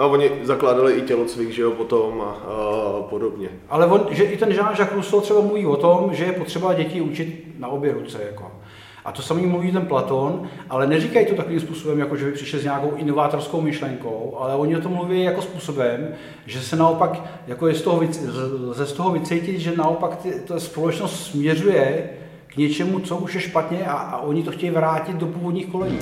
A oni zakládali i tělocvik, že jo, potom a, a podobně. Ale on, že i ten Jean-Jacques Rousseau třeba mluví o tom, že je potřeba děti učit na obě ruce. Jako. A to samý mluví ten Platon, ale neříkají to takovým způsobem, jako že by přišli s nějakou inovátorskou myšlenkou, ale oni o tom mluví jako způsobem, že se naopak, jako je z toho, lze z toho vycítit, že naopak ty, ta společnost směřuje k něčemu, co už je špatně a, a oni to chtějí vrátit do původních kolejí.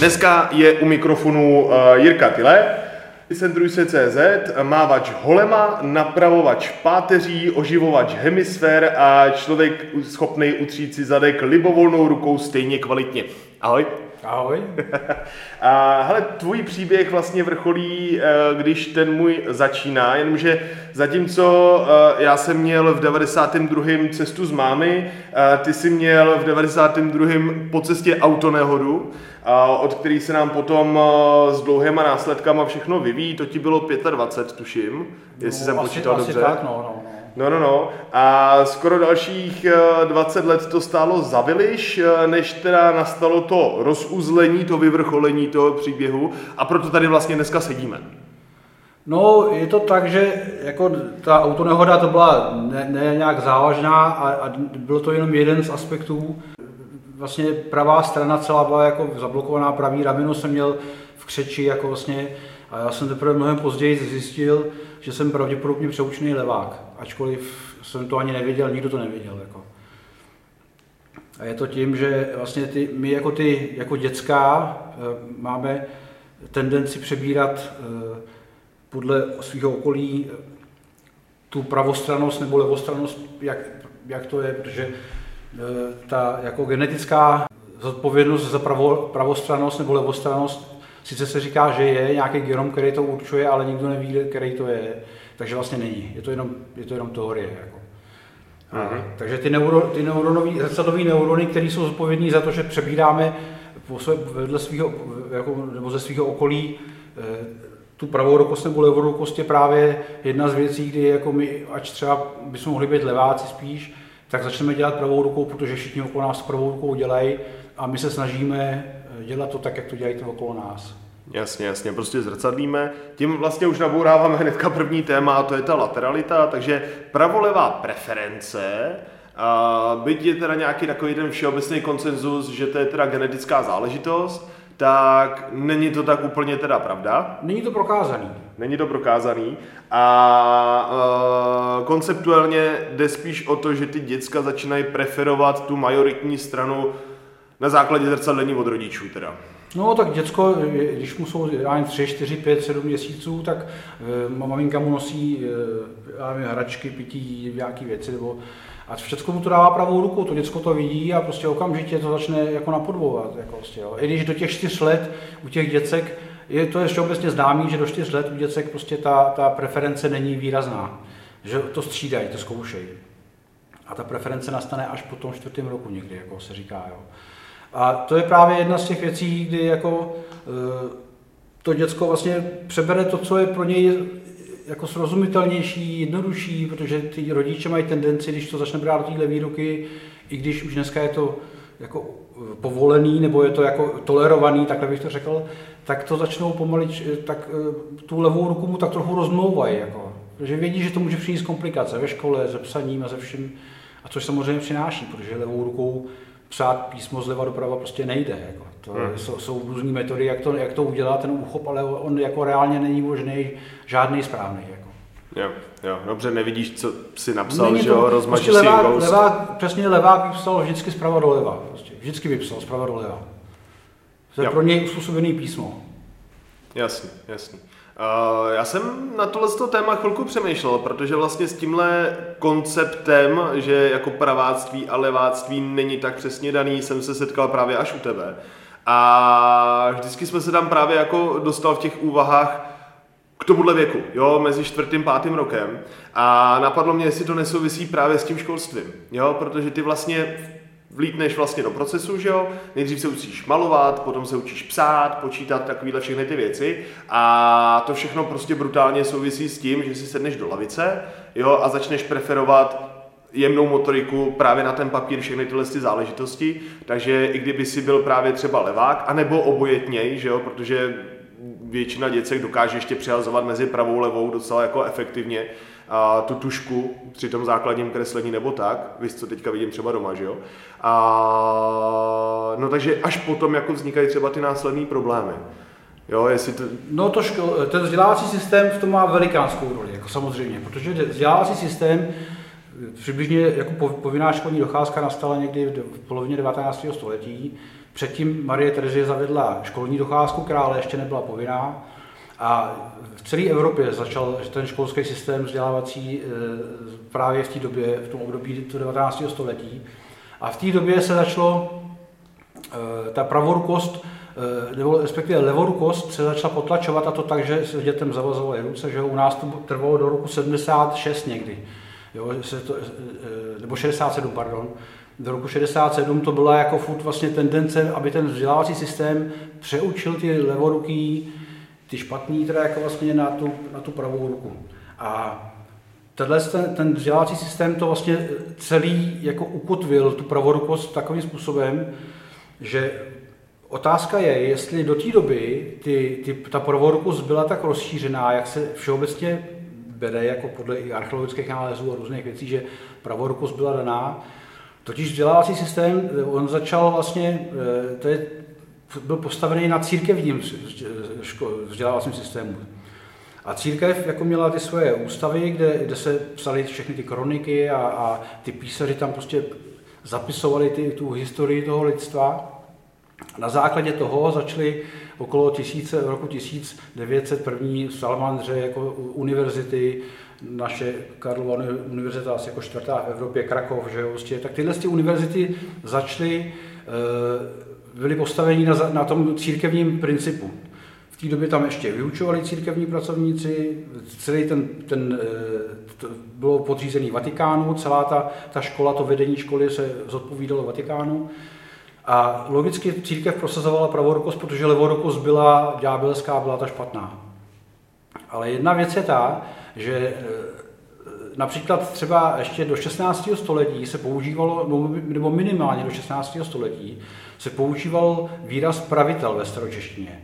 Dneska je u mikrofonu uh, Jirka Tyle, Centruj se CZ, mávač holema, napravovač páteří, oživovač hemisfér a člověk schopný utřít si zadek libovolnou rukou stejně kvalitně. Ahoj. Ahoj. A hele, tvůj příběh vlastně vrcholí, eh, když ten můj začíná, jenomže zatímco eh, já jsem měl v 92. cestu z mámy, ty jsi měl v 92. po cestě autonehodu, od který se nám potom s dlouhýma následkama všechno vyvíjí, to ti bylo 25, tuším, jestli no, jsem asi, počítal asi dobře. Tak, no, no, no. No, no. A skoro dalších 20 let to stálo za Viliš, než teda nastalo to rozuzlení, to vyvrcholení toho příběhu a proto tady vlastně dneska sedíme. No, je to tak, že jako ta autonehoda to byla ne, ne nějak závažná a, a bylo to jenom jeden z aspektů vlastně pravá strana celá byla jako zablokovaná, pravý rameno jsem měl v křeči jako vlastně a já jsem teprve mnohem později zjistil, že jsem pravděpodobně přeučený levák, ačkoliv jsem to ani nevěděl, nikdo to nevěděl. Jako. A je to tím, že vlastně ty, my jako ty, jako dětská eh, máme tendenci přebírat eh, podle svého okolí eh, tu pravostranost nebo levostranost, jak, jak to je, protože ta jako genetická zodpovědnost za pravo, pravostrannost nebo levostrannost, sice se říká, že je nějaký genom, který to určuje, ale nikdo neví, který to je, takže vlastně není. Je to jenom, je to jenom teorie. Jako. Uh-huh. Takže ty, neuro, ty neuronový, zrcadlové neurony, které jsou zodpovědní za to, že přebíráme své, vedle svého, jako, nebo ze svého okolí eh, tu pravou rukost nebo levou rukost je právě jedna z věcí, kdy jako my, ač třeba bychom mohli být leváci spíš, tak začneme dělat pravou rukou, protože všichni okolo nás pravou rukou dělají a my se snažíme eh, dělat to tak, jak to dělají to okolo nás. Jasně, jasně, prostě zrcadlíme. Tím vlastně už nabouráváme hnedka první téma a to je ta lateralita, takže pravolevá preference, a byť je teda nějaký takový ten všeobecný konsenzus, že to je teda genetická záležitost, tak není to tak úplně teda pravda. Není to prokázaný. Není to prokázaný. A uh, konceptuálně jde spíš o to, že ty děcka začínají preferovat tu majoritní stranu na základě zrcadlení od rodičů teda. No tak děcko, když mu jsou já 3, 4, 5, 7 měsíců, tak e, maminka mu nosí e, já nevím, hračky, pití, nějaké věci, nebo a všechno mu to dává pravou rukou, to děcko to vidí a prostě okamžitě to začne jako napodvovat. Jako prostě, jo. I když do těch čtyř let u těch děcek, je to ještě obecně známý, že do čtyř let u děcek prostě ta, ta preference není výrazná. Že to střídají, to zkoušejí. A ta preference nastane až po tom čtvrtém roku někdy, jako se říká. Jo. A to je právě jedna z těch věcí, kdy jako eh, to děcko vlastně přebere to, co je pro něj jako srozumitelnější, jednodušší, protože ty rodiče mají tendenci, když to začne brát do té levé ruky, i když už dneska je to jako eh, povolený, nebo je to jako tolerovaný, takhle bych to řekl, tak to začnou pomalič, eh, tak tu levou ruku mu tak trochu rozmlouvají, jako. Protože vědí, že to může přinést komplikace ve škole, se psaním a ze vším, a což samozřejmě přináší, protože levou rukou psát písmo zleva doprava prostě nejde. Jako. To hmm. jsou, jsou různé metody, jak to, jak to udělat, ten úchop, ale on jako reálně není možný žádný správný. Jako. Jo, jo, dobře, nevidíš, co si napsal, Není že jo, rozmažíš prostě levá, si levá, přesně levá vypsal vždycky zprava doleva, prostě. vždycky vypsal zprava doleva. To je jo. pro něj uspůsobený písmo. Jasně, jasně. Uh, já jsem na tohle téma chvilku přemýšlel, protože vlastně s tímhle konceptem, že jako praváctví a leváctví není tak přesně daný, jsem se setkal právě až u tebe. A vždycky jsme se tam právě jako dostal v těch úvahách k tomuhle věku, jo, mezi čtvrtým, pátým rokem. A napadlo mě, jestli to nesouvisí právě s tím školstvím, jo, protože ty vlastně vlítneš vlastně do procesu, že jo? Nejdřív se učíš malovat, potom se učíš psát, počítat, takovéhle všechny ty věci. A to všechno prostě brutálně souvisí s tím, že si sedneš do lavice, jo, a začneš preferovat jemnou motoriku právě na ten papír, všechny tyhle ty záležitosti, takže i kdyby si byl právě třeba levák, anebo obojetněj, že jo, protože většina děcek dokáže ještě přehazovat mezi pravou a levou docela jako efektivně a tu tušku při tom základním kreslení nebo tak, víš, co teďka vidím třeba doma, že jo? A, no takže až potom jako vznikají třeba ty následné problémy. Jo, jestli to... No to škol, ten vzdělávací systém v tom má velikánskou roli, jako samozřejmě, protože vzdělávací systém přibližně jako povinná školní docházka nastala někdy v polovině 19. století. Předtím Marie Terezie zavedla školní docházku, která ale ještě nebyla povinná. A v celé Evropě začal ten školský systém vzdělávací e, právě v té době, v tom období 19. století. A v té době se začalo e, ta pravorukost, e, nebo respektive levorukost se začala potlačovat a to tak, že se dětem zavazovaly ruce, že u nás to trvalo do roku 76 někdy jo, se to, eh, nebo 67, pardon. Do roku 67 to byla jako furt vlastně tendence, aby ten vzdělávací systém přeučil ty levoruký, ty špatný, teda jako vlastně na tu, na tu pravou ruku. A tenhle ten, ten vzdělávací systém to vlastně celý jako ukotvil tu pravorukost takovým způsobem, že otázka je, jestli do té doby ty, ty, ta pravorukost byla tak rozšířená, jak se všeobecně bere jako podle i archeologických nálezů a různých věcí, že pravorukost byla daná. Totiž vzdělávací systém, on začal vlastně, eh, to je, byl postavený na církevním vzdělávacím systému. A církev jako měla ty svoje ústavy, kde, kde se psaly všechny ty kroniky a, a ty písaři tam prostě zapisovali ty, tu historii toho lidstva. Na základě toho začaly okolo tisíce, roku 1900 první v Salamandře jako univerzity, naše Karlova univerzita asi jako čtvrtá v Evropě, Krakov, že jo, vlastně, tak tyhle ty univerzity začaly, eh, byly postaveny na, na tom církevním principu. V té době tam ještě vyučovali církevní pracovníci, celý ten, ten eh, to bylo podřízený Vatikánu, celá ta, ta škola, to vedení školy se zodpovídalo Vatikánu. A logicky církev prosazovala pravorukost, protože levorukost byla ďábelská, byla ta špatná. Ale jedna věc je ta, že e, například třeba ještě do 16. století se používalo, no, nebo minimálně do 16. století, se používal výraz pravitel ve staročeštině.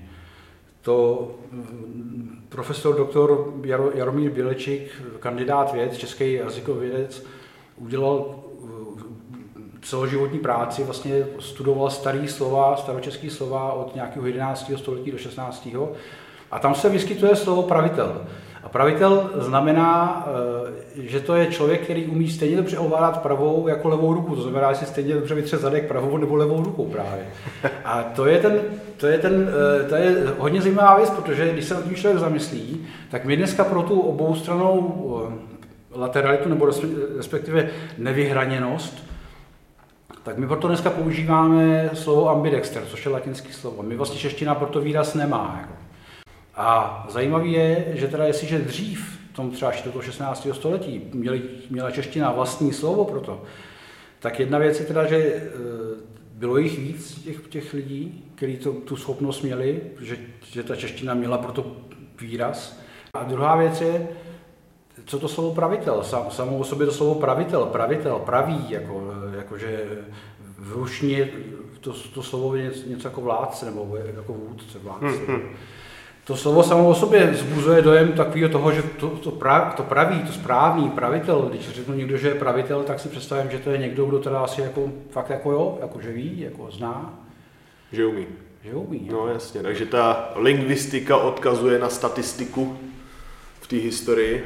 To mm, profesor doktor Jaromír Bělečík, kandidát věd, český jazykovědec, udělal celoživotní práci vlastně studoval starý slova, staročeský slova od nějakého 11. století do 16. A tam se vyskytuje slovo pravitel. Pravitel znamená, eh, že to je člověk, který umí stejně dobře ovládat pravou jako levou ruku. To znamená, že si stejně dobře vytře zadek pravou nebo levou rukou právě. A to je, ten, to, je ten, eh, to je hodně zajímavá věc, protože když se o tím člověk zamyslí, tak my dneska pro tu oboustranou eh, lateralitu nebo respektive nevyhraněnost tak my proto dneska používáme slovo ambidexter, což je latinské slovo. My vlastně čeština proto výraz nemá. Jako. A zajímavé je, že teda jestliže dřív, v tom třeba do 16. století, měli, měla čeština vlastní slovo pro to, tak jedna věc je teda, že e, bylo jich víc těch, těch lidí, kteří tu schopnost měli, že, že ta čeština měla proto výraz. A druhá věc je, co to slovo pravitel? Sam, samo o sobě to slovo pravitel, pravitel, pravý, jako, jakože v ruštině to, to slovo je něco, něco jako vládce nebo jako vůdce, vládce. Hmm, hmm. To slovo samo o sobě zbuzuje dojem takového toho, že to, to, prav, to praví, to správný pravitel, když řeknu někdo, že je pravitel, tak si představím, že to je někdo, kdo teda asi jako, fakt jako jo, jako že ví, jako zná. Že umí. Že umí. No jasně, takže ta lingvistika odkazuje na statistiku v té historii.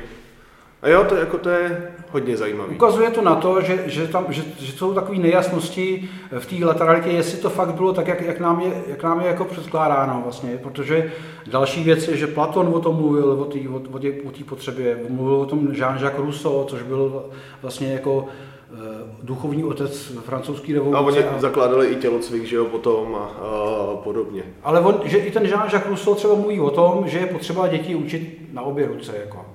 A jo, to, jako, to je hodně zajímavé. Ukazuje to na to, že, že, tam, že, že jsou takové nejasnosti v té lateralitě, jestli to fakt bylo tak, jak, jak, nám, je, jak nám je jako předkládáno vlastně, protože další věc je, že Platon o tom mluvil, o té o, o, potřebě, mluvil o tom Jean-Jacques Rousseau, což byl vlastně jako uh, duchovní otec francouzský revoluce. A oni a... zakládali i tělocvik, že jo, potom a, a podobně. Ale on, že i ten Jean-Jacques Rousseau třeba mluví o tom, že je potřeba děti učit na obě ruce, jako.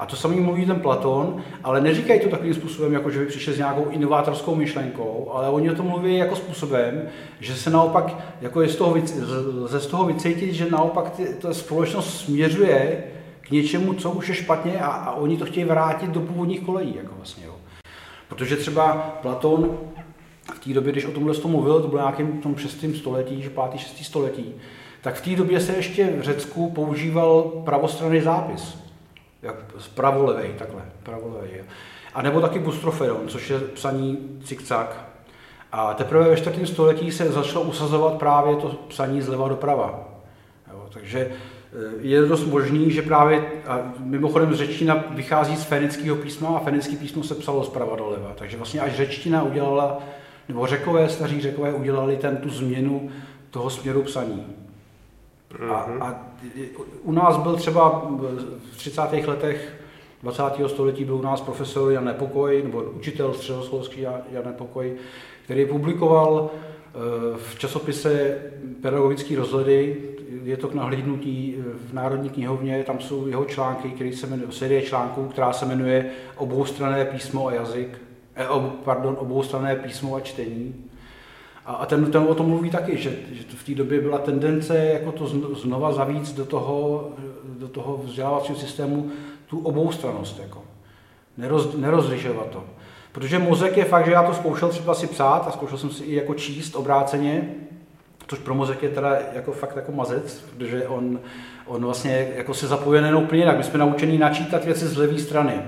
A to samý mluví ten Platon, ale neříkají to takovým způsobem, jako že by přišli s nějakou inovátorskou myšlenkou, ale oni o tom mluví jako způsobem, že se naopak, jako je z toho, lze z toho vycítit, že naopak ty, ta společnost směřuje k něčemu, co už je špatně a, a oni to chtějí vrátit do původních kolejí. Jako vlastně, jo. Protože třeba Platon v té době, když o tomhle tomu mluvil, to bylo nějakým tom 6. století, že 5. 6. století, tak v té době se ještě v Řecku používal pravostranný zápis. Jak pravolevej, takhle, pravolevej. A nebo taky bustrofedon, což je psaní cikcak. A teprve ve 4. století se začalo usazovat právě to psaní zleva doprava. Jo, takže eh, je dost možný, že právě, a mimochodem řečtina vychází z fenického písma a fenické písmo se psalo zprava doleva. Takže vlastně až řečtina udělala, nebo řekové, staří řekové udělali ten tu změnu toho směru psaní. A, a u nás byl třeba v 30. letech 20. století byl u nás profesor Jan Nepokoj, nebo učitel středoškolský Jan Nepokoj, který publikoval eh, v časopise Pedagogický rozhledy, je to k nahlídnutí v Národní knihovně, tam jsou jeho články, které se jmenuje, série článků, která se jmenuje Oboustranné písmo a jazyk, eh, pardon, Oboustranné písmo a čtení. A, a ten, ten o tom mluví taky, že, že v té době byla tendence jako to znova zavíc do toho, do toho vzdělávacího systému tu oboustranost, jako. Neroz, nerozlišovat to. Protože mozek je fakt, že já to zkoušel třeba si psát a zkoušel jsem si i jako číst obráceně, což pro mozek je teda jako fakt jako mazec, protože on, on vlastně jako se zapojuje nejen úplně jinak. My jsme naučení načítat věci z levé strany.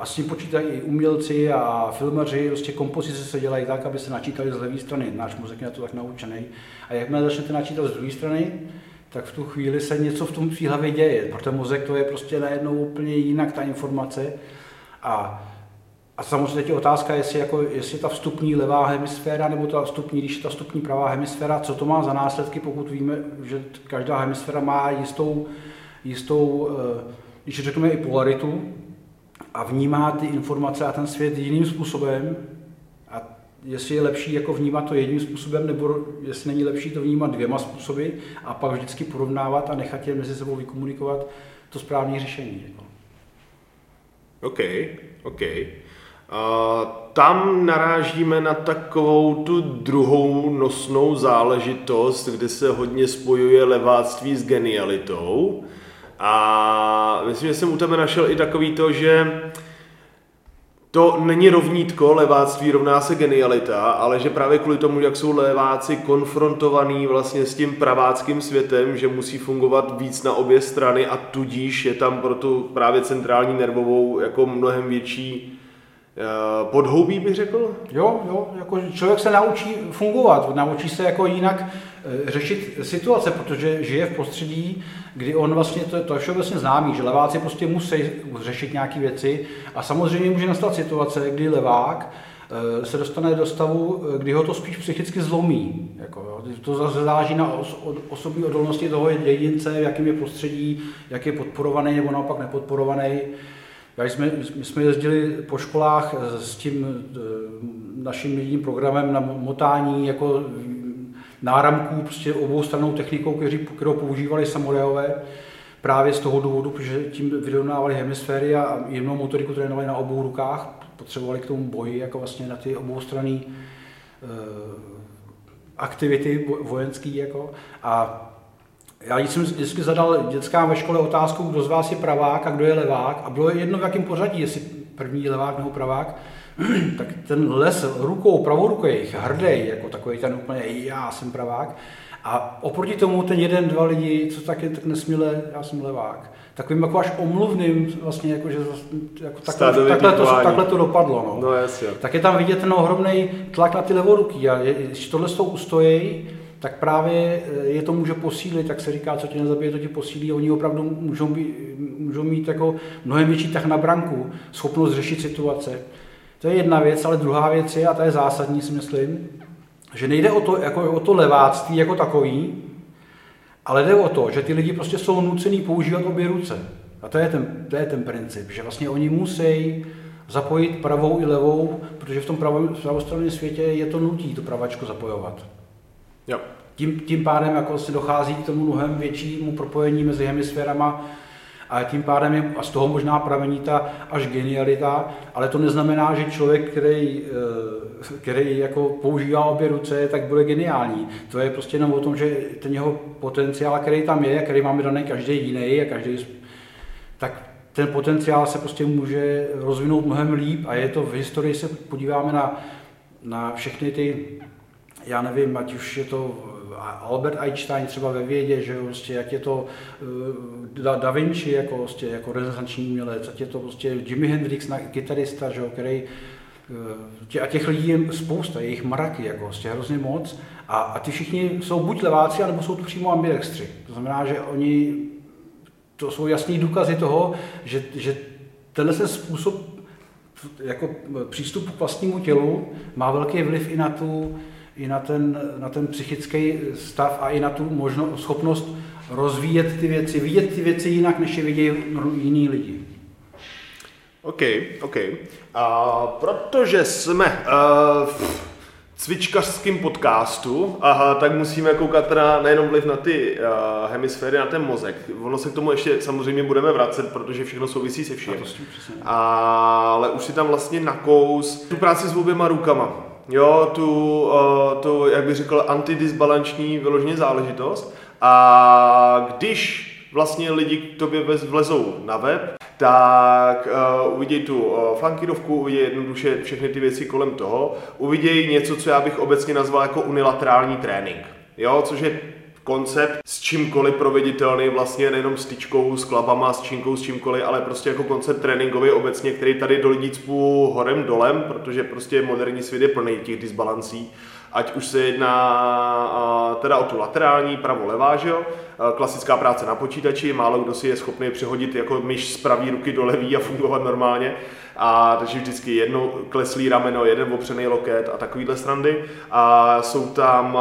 A s tím počítají i umělci a filmaři, prostě kompozice se dělají tak, aby se načítali z levé strany. Náš mozek je na to tak naučený. A jakmile začnete načítat z druhé strany, tak v tu chvíli se něco v tom svý hlavě děje. Pro ten mozek to je prostě najednou úplně jinak ta informace. A, a samozřejmě je otázka, jestli, jako, jestli ta vstupní levá hemisféra nebo ta vstupní, když ta vstupní pravá hemisféra, co to má za následky, pokud víme, že každá hemisféra má jistou, jistou eh, když řekneme i polaritu, a vnímá ty informace a ten svět jiným způsobem a jestli je lepší jako vnímat to jedním způsobem, nebo jestli není lepší to vnímat dvěma způsoby a pak vždycky porovnávat a nechat je mezi sebou vykomunikovat to správné řešení. Jako. OK, OK. Uh, tam narážíme na takovou tu druhou nosnou záležitost, kde se hodně spojuje leváctví s genialitou. A myslím, že jsem u tebe našel i takový to, že to není rovnítko, leváctví rovná se genialita, ale že právě kvůli tomu, jak jsou leváci konfrontovaní vlastně s tím praváckým světem, že musí fungovat víc na obě strany a tudíž je tam pro tu právě centrální nervovou jako mnohem větší Eh, podhoubí bych řekl? Jo, jo, jako člověk se naučí fungovat, naučí se jako jinak řešit situace, protože žije v prostředí, kdy on vlastně, to, to je všeobecně známý, že leváci prostě musí řešit nějaké věci a samozřejmě může nastat situace, kdy levák eh, se dostane do stavu, kdy ho to spíš psychicky zlomí. Jako, to zase záleží na osobní odolnosti toho jedince, v jakém je prostředí, jak je podporovaný nebo naopak nepodporovaný. Jak jsme, my jsme jezdili po školách s tím eh, naším jedním programem na motání jako náramků prostě stranou technikou, kterou používali samurajové právě z toho důvodu, že tím vyrovnávali hemisféry a jemnou motoriku trénovali na obou rukách, potřebovali k tomu boji jako vlastně na ty oboustranné uh, aktivity vojenské jako a já jsem vždycky zadal dětskám ve škole otázku, kdo z vás je pravák a kdo je levák. A bylo jedno v jakém pořadí, jestli první levák nebo pravák. tak ten les rukou, pravou rukou je jich hrdý, jako takový ten úplně, já jsem pravák. A oproti tomu ten jeden, dva lidi, co tak je tak nesmíle, já jsem levák. Takovým jako až omluvným, vlastně jako, že jako takhle, takhle, to, takhle to dopadlo. No. No, jasně. Tak je tam vidět ten ohromný tlak na ty levoruky. A je, když tohle s tou ustojí, tak právě eh, je to může posílit, tak se říká, co tě nezabije, to tě posílí. Oni opravdu můžou, být, můžou mít jako mnohem větší tak na branku, schopnost řešit situace. To je jedna věc, ale druhá věc je, a to je zásadní, si myslím, že nejde o to, jako, o to leváctví jako takový, ale jde o to, že ty lidi prostě jsou nucený používat obě ruce. A to je ten, to je ten princip, že vlastně oni musí zapojit pravou i levou, protože v tom pravostranném světě je to nutí to pravačko zapojovat. Jo. Tím, tím pádem jako se dochází k tomu mnohem většímu propojení mezi hemisférama a tím pádem je, a z toho možná pramení ta až genialita, ale to neznamená, že člověk, který, eh, který jako používá obě ruce, tak bude geniální. To je prostě jenom o tom, že ten jeho potenciál, který tam je, který máme daný každý jiný a každý, tak ten potenciál se prostě může rozvinout mnohem líp a je to v historii, se podíváme na, na všechny ty, já nevím, ať už je to Albert Einstein třeba ve vědě, že prostě, jak je to uh, da, da Vinci jako, prostě, jako renesanční umělec, ať je to prostě Jimi Hendrix, na, kytarista, že který uh, a těch lidí je spousta, je jich maraky, jako, prostě hrozně moc. A, a ty všichni jsou buď leváci, anebo jsou tu přímo ambidextři. To znamená, že oni, to jsou jasný důkazy toho, že, že tenhle ten způsob jako přístup k vlastnímu tělu má velký vliv i na tu, i na ten, na ten psychický stav a i na tu možnost, schopnost rozvíjet ty věci, vidět ty věci jinak, než je vidějí jiní lidi. OK, OK. A protože jsme uh, v cvičkařském podcastu, aha, tak musíme koukat teda nejenom vliv na ty uh, hemisféry, na ten mozek. Ono se k tomu ještě samozřejmě budeme vracet, protože všechno souvisí se vším. Ale už si tam vlastně nakous tu práci s oběma rukama jo, tu, uh, tu jak bych řekl, antidisbalanční vyloženě záležitost. A když vlastně lidi k tobě vlezou na web, tak uh, uvidějí tu uh, flankirovku, uvidějí jednoduše všechny ty věci kolem toho, uvidějí něco, co já bych obecně nazval jako unilaterální trénink. Jo, což je koncept s čímkoliv proveditelný, vlastně nejenom s tyčkou, s klabama, s činkou, s čímkoliv, ale prostě jako koncept tréninkový obecně, který tady do lidí cpu horem dolem, protože prostě moderní svět je plný těch disbalancí ať už se jedná teda o tu laterální, pravo-levá, že jo? klasická práce na počítači, málo kdo si je schopný přehodit jako myš z pravé ruky do levý a fungovat normálně. A takže vždycky jedno kleslý rameno, jeden opřený loket a takovýhle srandy. A jsou tam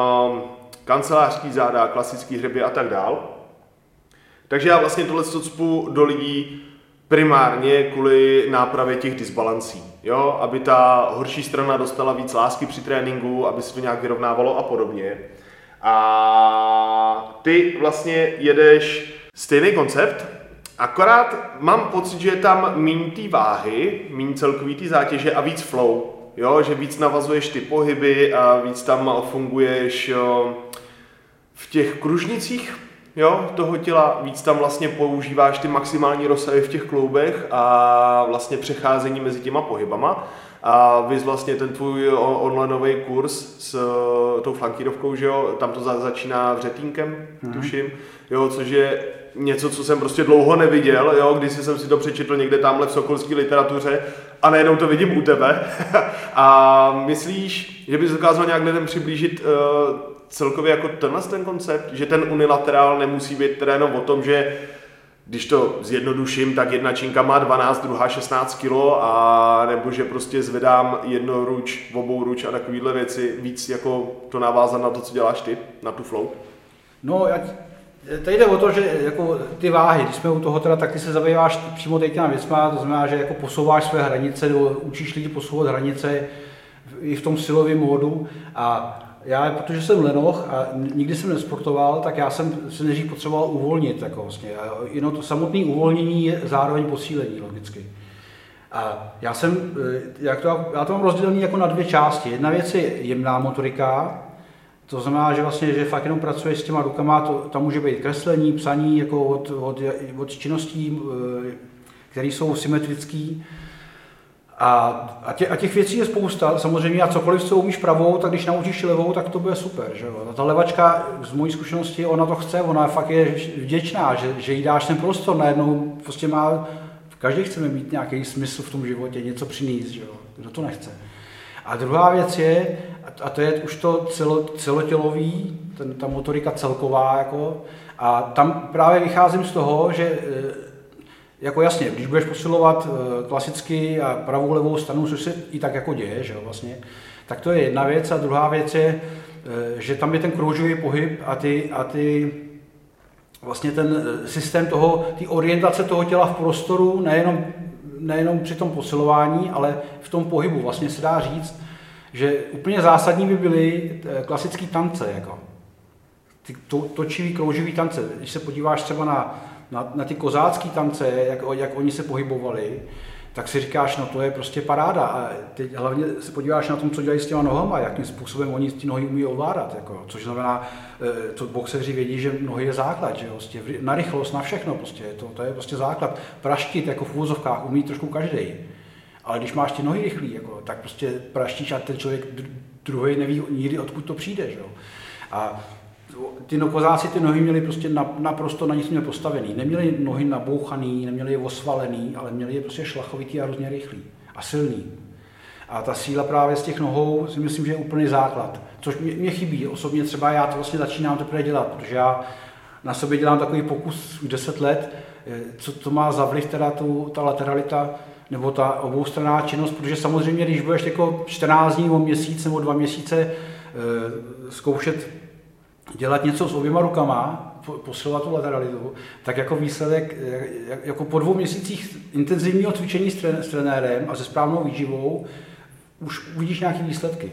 kancelářský záda, klasický hřeby a tak dál. Takže já vlastně tohle cpu do lidí primárně kvůli nápravě těch disbalancí, jo? aby ta horší strana dostala víc lásky při tréninku, aby se to nějak vyrovnávalo a podobně. A ty vlastně jedeš stejný koncept, akorát mám pocit, že je tam méně té váhy, méně celkový té zátěže a víc flow, jo? že víc navazuješ ty pohyby a víc tam funguješ jo? v těch kružnicích jo, toho těla, víc tam vlastně používáš ty maximální rozsahy v těch kloubech a vlastně přecházení mezi těma pohybama. A vy vlastně ten tvůj onlineový kurz s uh, tou flankírovkou, že jo, tam to za, začíná vřetínkem, mm-hmm. tuším, jo, což je něco, co jsem prostě dlouho neviděl, jo, když jsem si to přečetl někde tamhle v sokolské literatuře a najednou to vidím u tebe. a myslíš, že bys dokázal nějak lidem přiblížit uh, celkově jako tenhle ten koncept, že ten unilaterál nemusí být teda jenom o tom, že když to zjednoduším, tak jedna činka má 12, druhá 16 kg a nebo že prostě zvedám jedno ruč, obou ruč a takovéhle věci, víc jako to navázat na to, co děláš ty, na tu flow? No, jak, Tady jde o to, že jako ty váhy, když jsme u toho teda, tak ty se zabýváš přímo těma věcma, to znamená, že jako posouváš své hranice, nebo učíš lidi posouvat hranice i v tom silovém módu a já, protože jsem lenoch a nikdy jsem nesportoval, tak já jsem se nejdřív potřeboval uvolnit. Jako vlastně. Jenom to samotné uvolnění je zároveň posílení logicky. A já jsem, eh, jak to, já to mám rozdělený jako na dvě části. Jedna věc je jemná motorika, to znamená, že vlastně, že fakt jenom pracuješ s těma rukama, to, tam může být kreslení, psaní, jako od, od, od činností, eh, které jsou symetrické. A, a, tě, a těch věcí je spousta, samozřejmě a cokoliv, co umíš pravou, tak když naučíš levou, tak to bude super. Že jo? A ta levačka, z mojí zkušenosti, ona to chce, ona fakt je vděčná, že, že jí dáš ten prostor, najednou prostě má, každý chceme mít nějaký smysl v tom životě, něco přinést, že jo? kdo to nechce. A druhá věc je, a to je už to celo, celotělový, ten, ta motorika celková, jako, a tam právě vycházím z toho, že jako jasně, když budeš posilovat eh, klasicky a pravou levou stranu, což se i tak jako děje, že jo, vlastně, tak to je jedna věc. A druhá věc je, eh, že tam je ten kroužový pohyb a ty, a ty vlastně ten systém toho, ty orientace toho těla v prostoru, nejenom, nejenom při tom posilování, ale v tom pohybu. Vlastně se dá říct, že úplně zásadní by byly klasické tance, jako. Ty to, točivý, krouživý tance. Když se podíváš třeba na na, na ty kozácké tance, jak, jak oni se pohybovali, tak si říkáš, no to je prostě paráda. A teď hlavně se podíváš na tom, co dělají s těma nohama, jakým způsobem oni ty nohy umí ovládat. Jako, což znamená, eh, to boxeři vědí, že nohy je základ, že prostě na rychlost, na všechno, prostě, to, to je prostě základ. Praštit jako v úvozovkách umí trošku každý. Ale když máš ty nohy rychlý, jako, tak prostě praštíš a ten člověk druhý neví nikdy, odkud to přijde. Že? A ty kozáci ty nohy měli prostě naprosto na nic měl postavený. Neměli nohy nabouchaný, neměli je osvalený, ale měli je prostě šlachovitý a hrozně rychlý a silný. A ta síla právě z těch nohou si myslím, že je úplný základ. Což mě, mě chybí. Osobně třeba já to vlastně začínám teprve dělat, protože já na sobě dělám takový pokus už 10 let, eh, co to má za vliv teda tu, ta lateralita nebo ta oboustranná činnost, protože samozřejmě, když budeš jako 14 dní o měsíc nebo dva měsíce e, zkoušet dělat něco s oběma rukama, posilovat tu lateralitu, tak jako výsledek, jako po dvou měsících intenzivního cvičení s trenérem a se správnou výživou, už uvidíš nějaké výsledky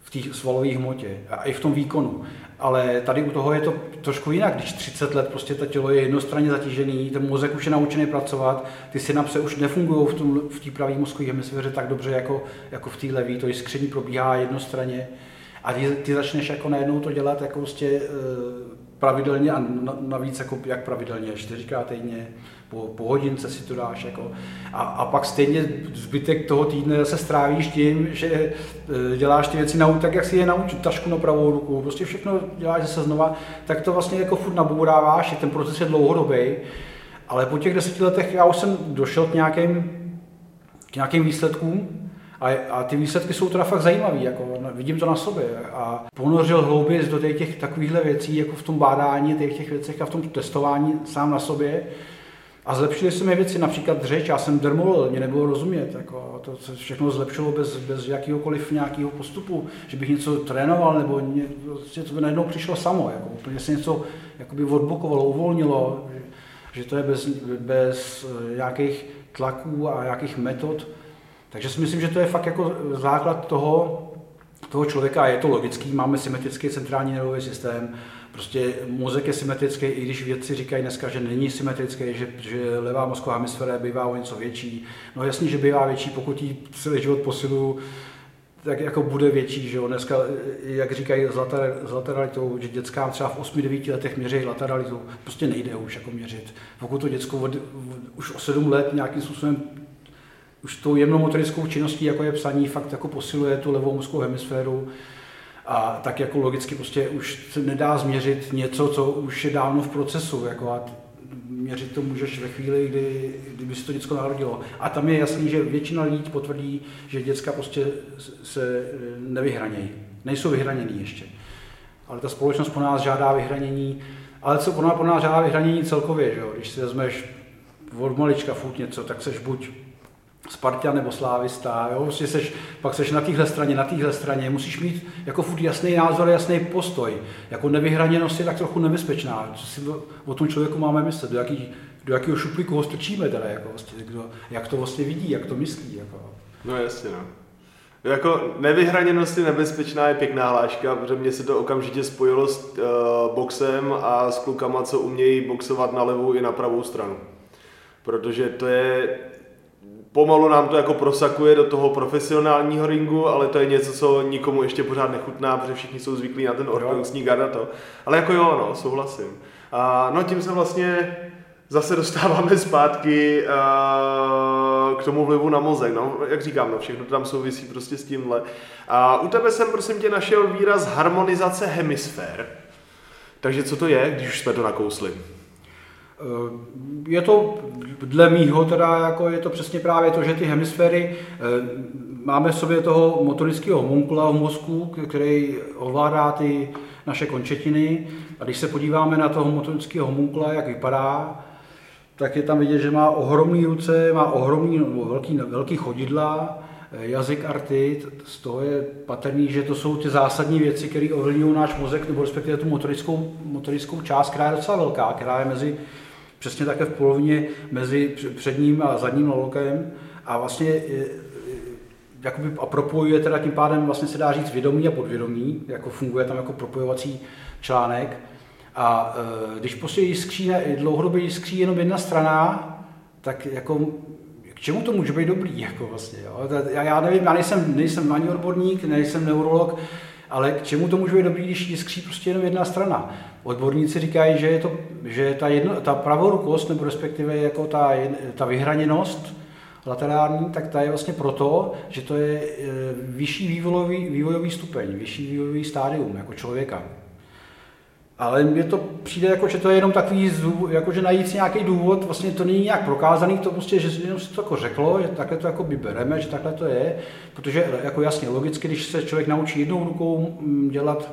v té svalové hmotě a i v tom výkonu. Ale tady u toho je to trošku jinak, když 30 let prostě to tělo je jednostranně zatížený, ten mozek už je naučený pracovat, ty synapse už nefungují v, tom, v té pravé mozkové hemisféře tak dobře jako, jako v té levé, to jiskření probíhá jednostranně. A ty, ty začneš jako najednou to dělat jako prostě e, pravidelně a navíc jako jak pravidelně, čtyřikrát týdně, po, po hodince si to dáš. Jako. A, a pak stejně zbytek toho týdne se strávíš tím, že e, děláš ty věci na, tak, jak si je naučit, tašku na pravou ruku, prostě všechno děláš zase znova, tak to vlastně jako furt nabouráváš, ten proces je dlouhodobý, ale po těch deseti letech já už jsem došel k nějakým, k nějakým výsledkům, a, a ty výsledky jsou teda fakt zajímavé, jako, vidím to na sobě. A ponořil hlouběji do těch, těch takovýchhle věcí, jako v tom bádání, těch, těch věcech a v tom testování sám na sobě. A zlepšily se mi věci, například řeč, já jsem dermolil, mě nebylo rozumět, jako, to se všechno zlepšilo bez, bez jakýhokoliv nějakého postupu, že bych něco trénoval, nebo ně, prostě to by najednou přišlo samo, jako, úplně se něco jakoby odblokovalo, uvolnilo, že, že to je bez, bez nějakých tlaků a nějakých metod, takže si myslím, že to je fakt jako základ toho, toho člověka. Je to logický, máme symetrický centrální nervový systém, prostě mozek je symetrický, i když vědci říkají dneska, že není symetrický, že, že levá mozková hemisféra bývá o něco větší. No jasně, že bývá větší, pokud jí celý život posilu, tak jako bude větší, že jo. Dneska, jak říkají s lateralitou, že dětskám třeba v 8-9 letech měří lateralitu, prostě nejde už jako měřit. Pokud to děcko od, už o 7 let nějakým způsobem už tou jemnou motorickou činností, jako je psaní, fakt jako posiluje tu levou mozkovou hemisféru a tak jako logicky prostě už se nedá změřit něco, co už je dávno v procesu, jako a měřit to můžeš ve chvíli, kdy, kdyby se to děcko narodilo. A tam je jasný, že většina lidí potvrdí, že děcka prostě se nevyhranějí. Nejsou vyhraněný ještě. Ale ta společnost po nás žádá vyhranění, ale co po nás, po nás žádá vyhranění celkově, že jo? když si vezmeš od malička furt něco, tak seš buď Spartan nebo Slávista, jo? Prostě seš, pak seš na téhle straně, na téhle straně, musíš mít jako furt jasný názor, jasný postoj. Jako nevyhraněnost je tak trochu nebezpečná, co si o tom člověku máme myslet, do, jaký, do jakého šuplíku ho strčíme teda, jako vlastně, kdo, jak to vlastně vidí, jak to myslí. Jako. No jasně, no. Jako nevyhraněnost je nebezpečná je pěkná hláška, protože mě se to okamžitě spojilo s uh, boxem a s klukama, co umějí boxovat na levou i na pravou stranu. Protože to je pomalu nám to jako prosakuje do toho profesionálního ringu, ale to je něco, co nikomu ještě pořád nechutná, protože všichni jsou zvyklí na ten ortodoxní garda to. Ale jako jo, no, souhlasím. A no tím se vlastně zase dostáváme zpátky uh, k tomu vlivu na mozek. No, jak říkám, no, všechno to tam souvisí prostě s tímhle. A u tebe jsem prosím tě našel výraz harmonizace hemisfér. Takže co to je, když už jsme to nakousli? Je to dle mýho teda, jako je to přesně právě to, že ty hemisféry, eh, máme v sobě toho motorického homunkula v mozku, který ovládá ty naše končetiny. A když se podíváme na toho motorického homunkula, jak vypadá, tak je tam vidět, že má ohromný ruce, má ohromný, nebo velký, velký chodidla, eh, jazyk arty, z toho je patrný, že to jsou ty zásadní věci, které ovlivňují náš mozek, nebo respektive tu motorickou, motorickou část, která je docela velká, která je mezi přesně také v polovině mezi předním a zadním lolokem a vlastně e, e, jakoby, a propojuje teda tím pádem vlastně se dá říct vědomí a podvědomí, jako funguje tam jako propojovací článek. A e, když prostě jiskří, dlouhodobě jiskří jenom jedna strana, tak jako čemu to může být dobrý, jako vlastně, jo? Já, já nevím, já nejsem, nejsem ani odborník, nejsem neurolog, ale k čemu to může být dobrý, když jiskří prostě jenom jedna strana. Odborníci říkají, že, je to, že ta, jedno, ta pravorukost, nebo respektive jako ta, ta vyhraněnost laterální, tak ta je vlastně proto, že to je e, vyšší vývojový, vývojový stupeň, vyšší vývojový stádium jako člověka. Ale mně to přijde jako, že to je jenom takový, jako že najít si nějaký důvod, vlastně to není nějak prokázaný, to prostě, že jenom se to jako řeklo, že takhle to jako by bereme, že takhle to je, protože jako jasně, logicky, když se člověk naučí jednou rukou mm, dělat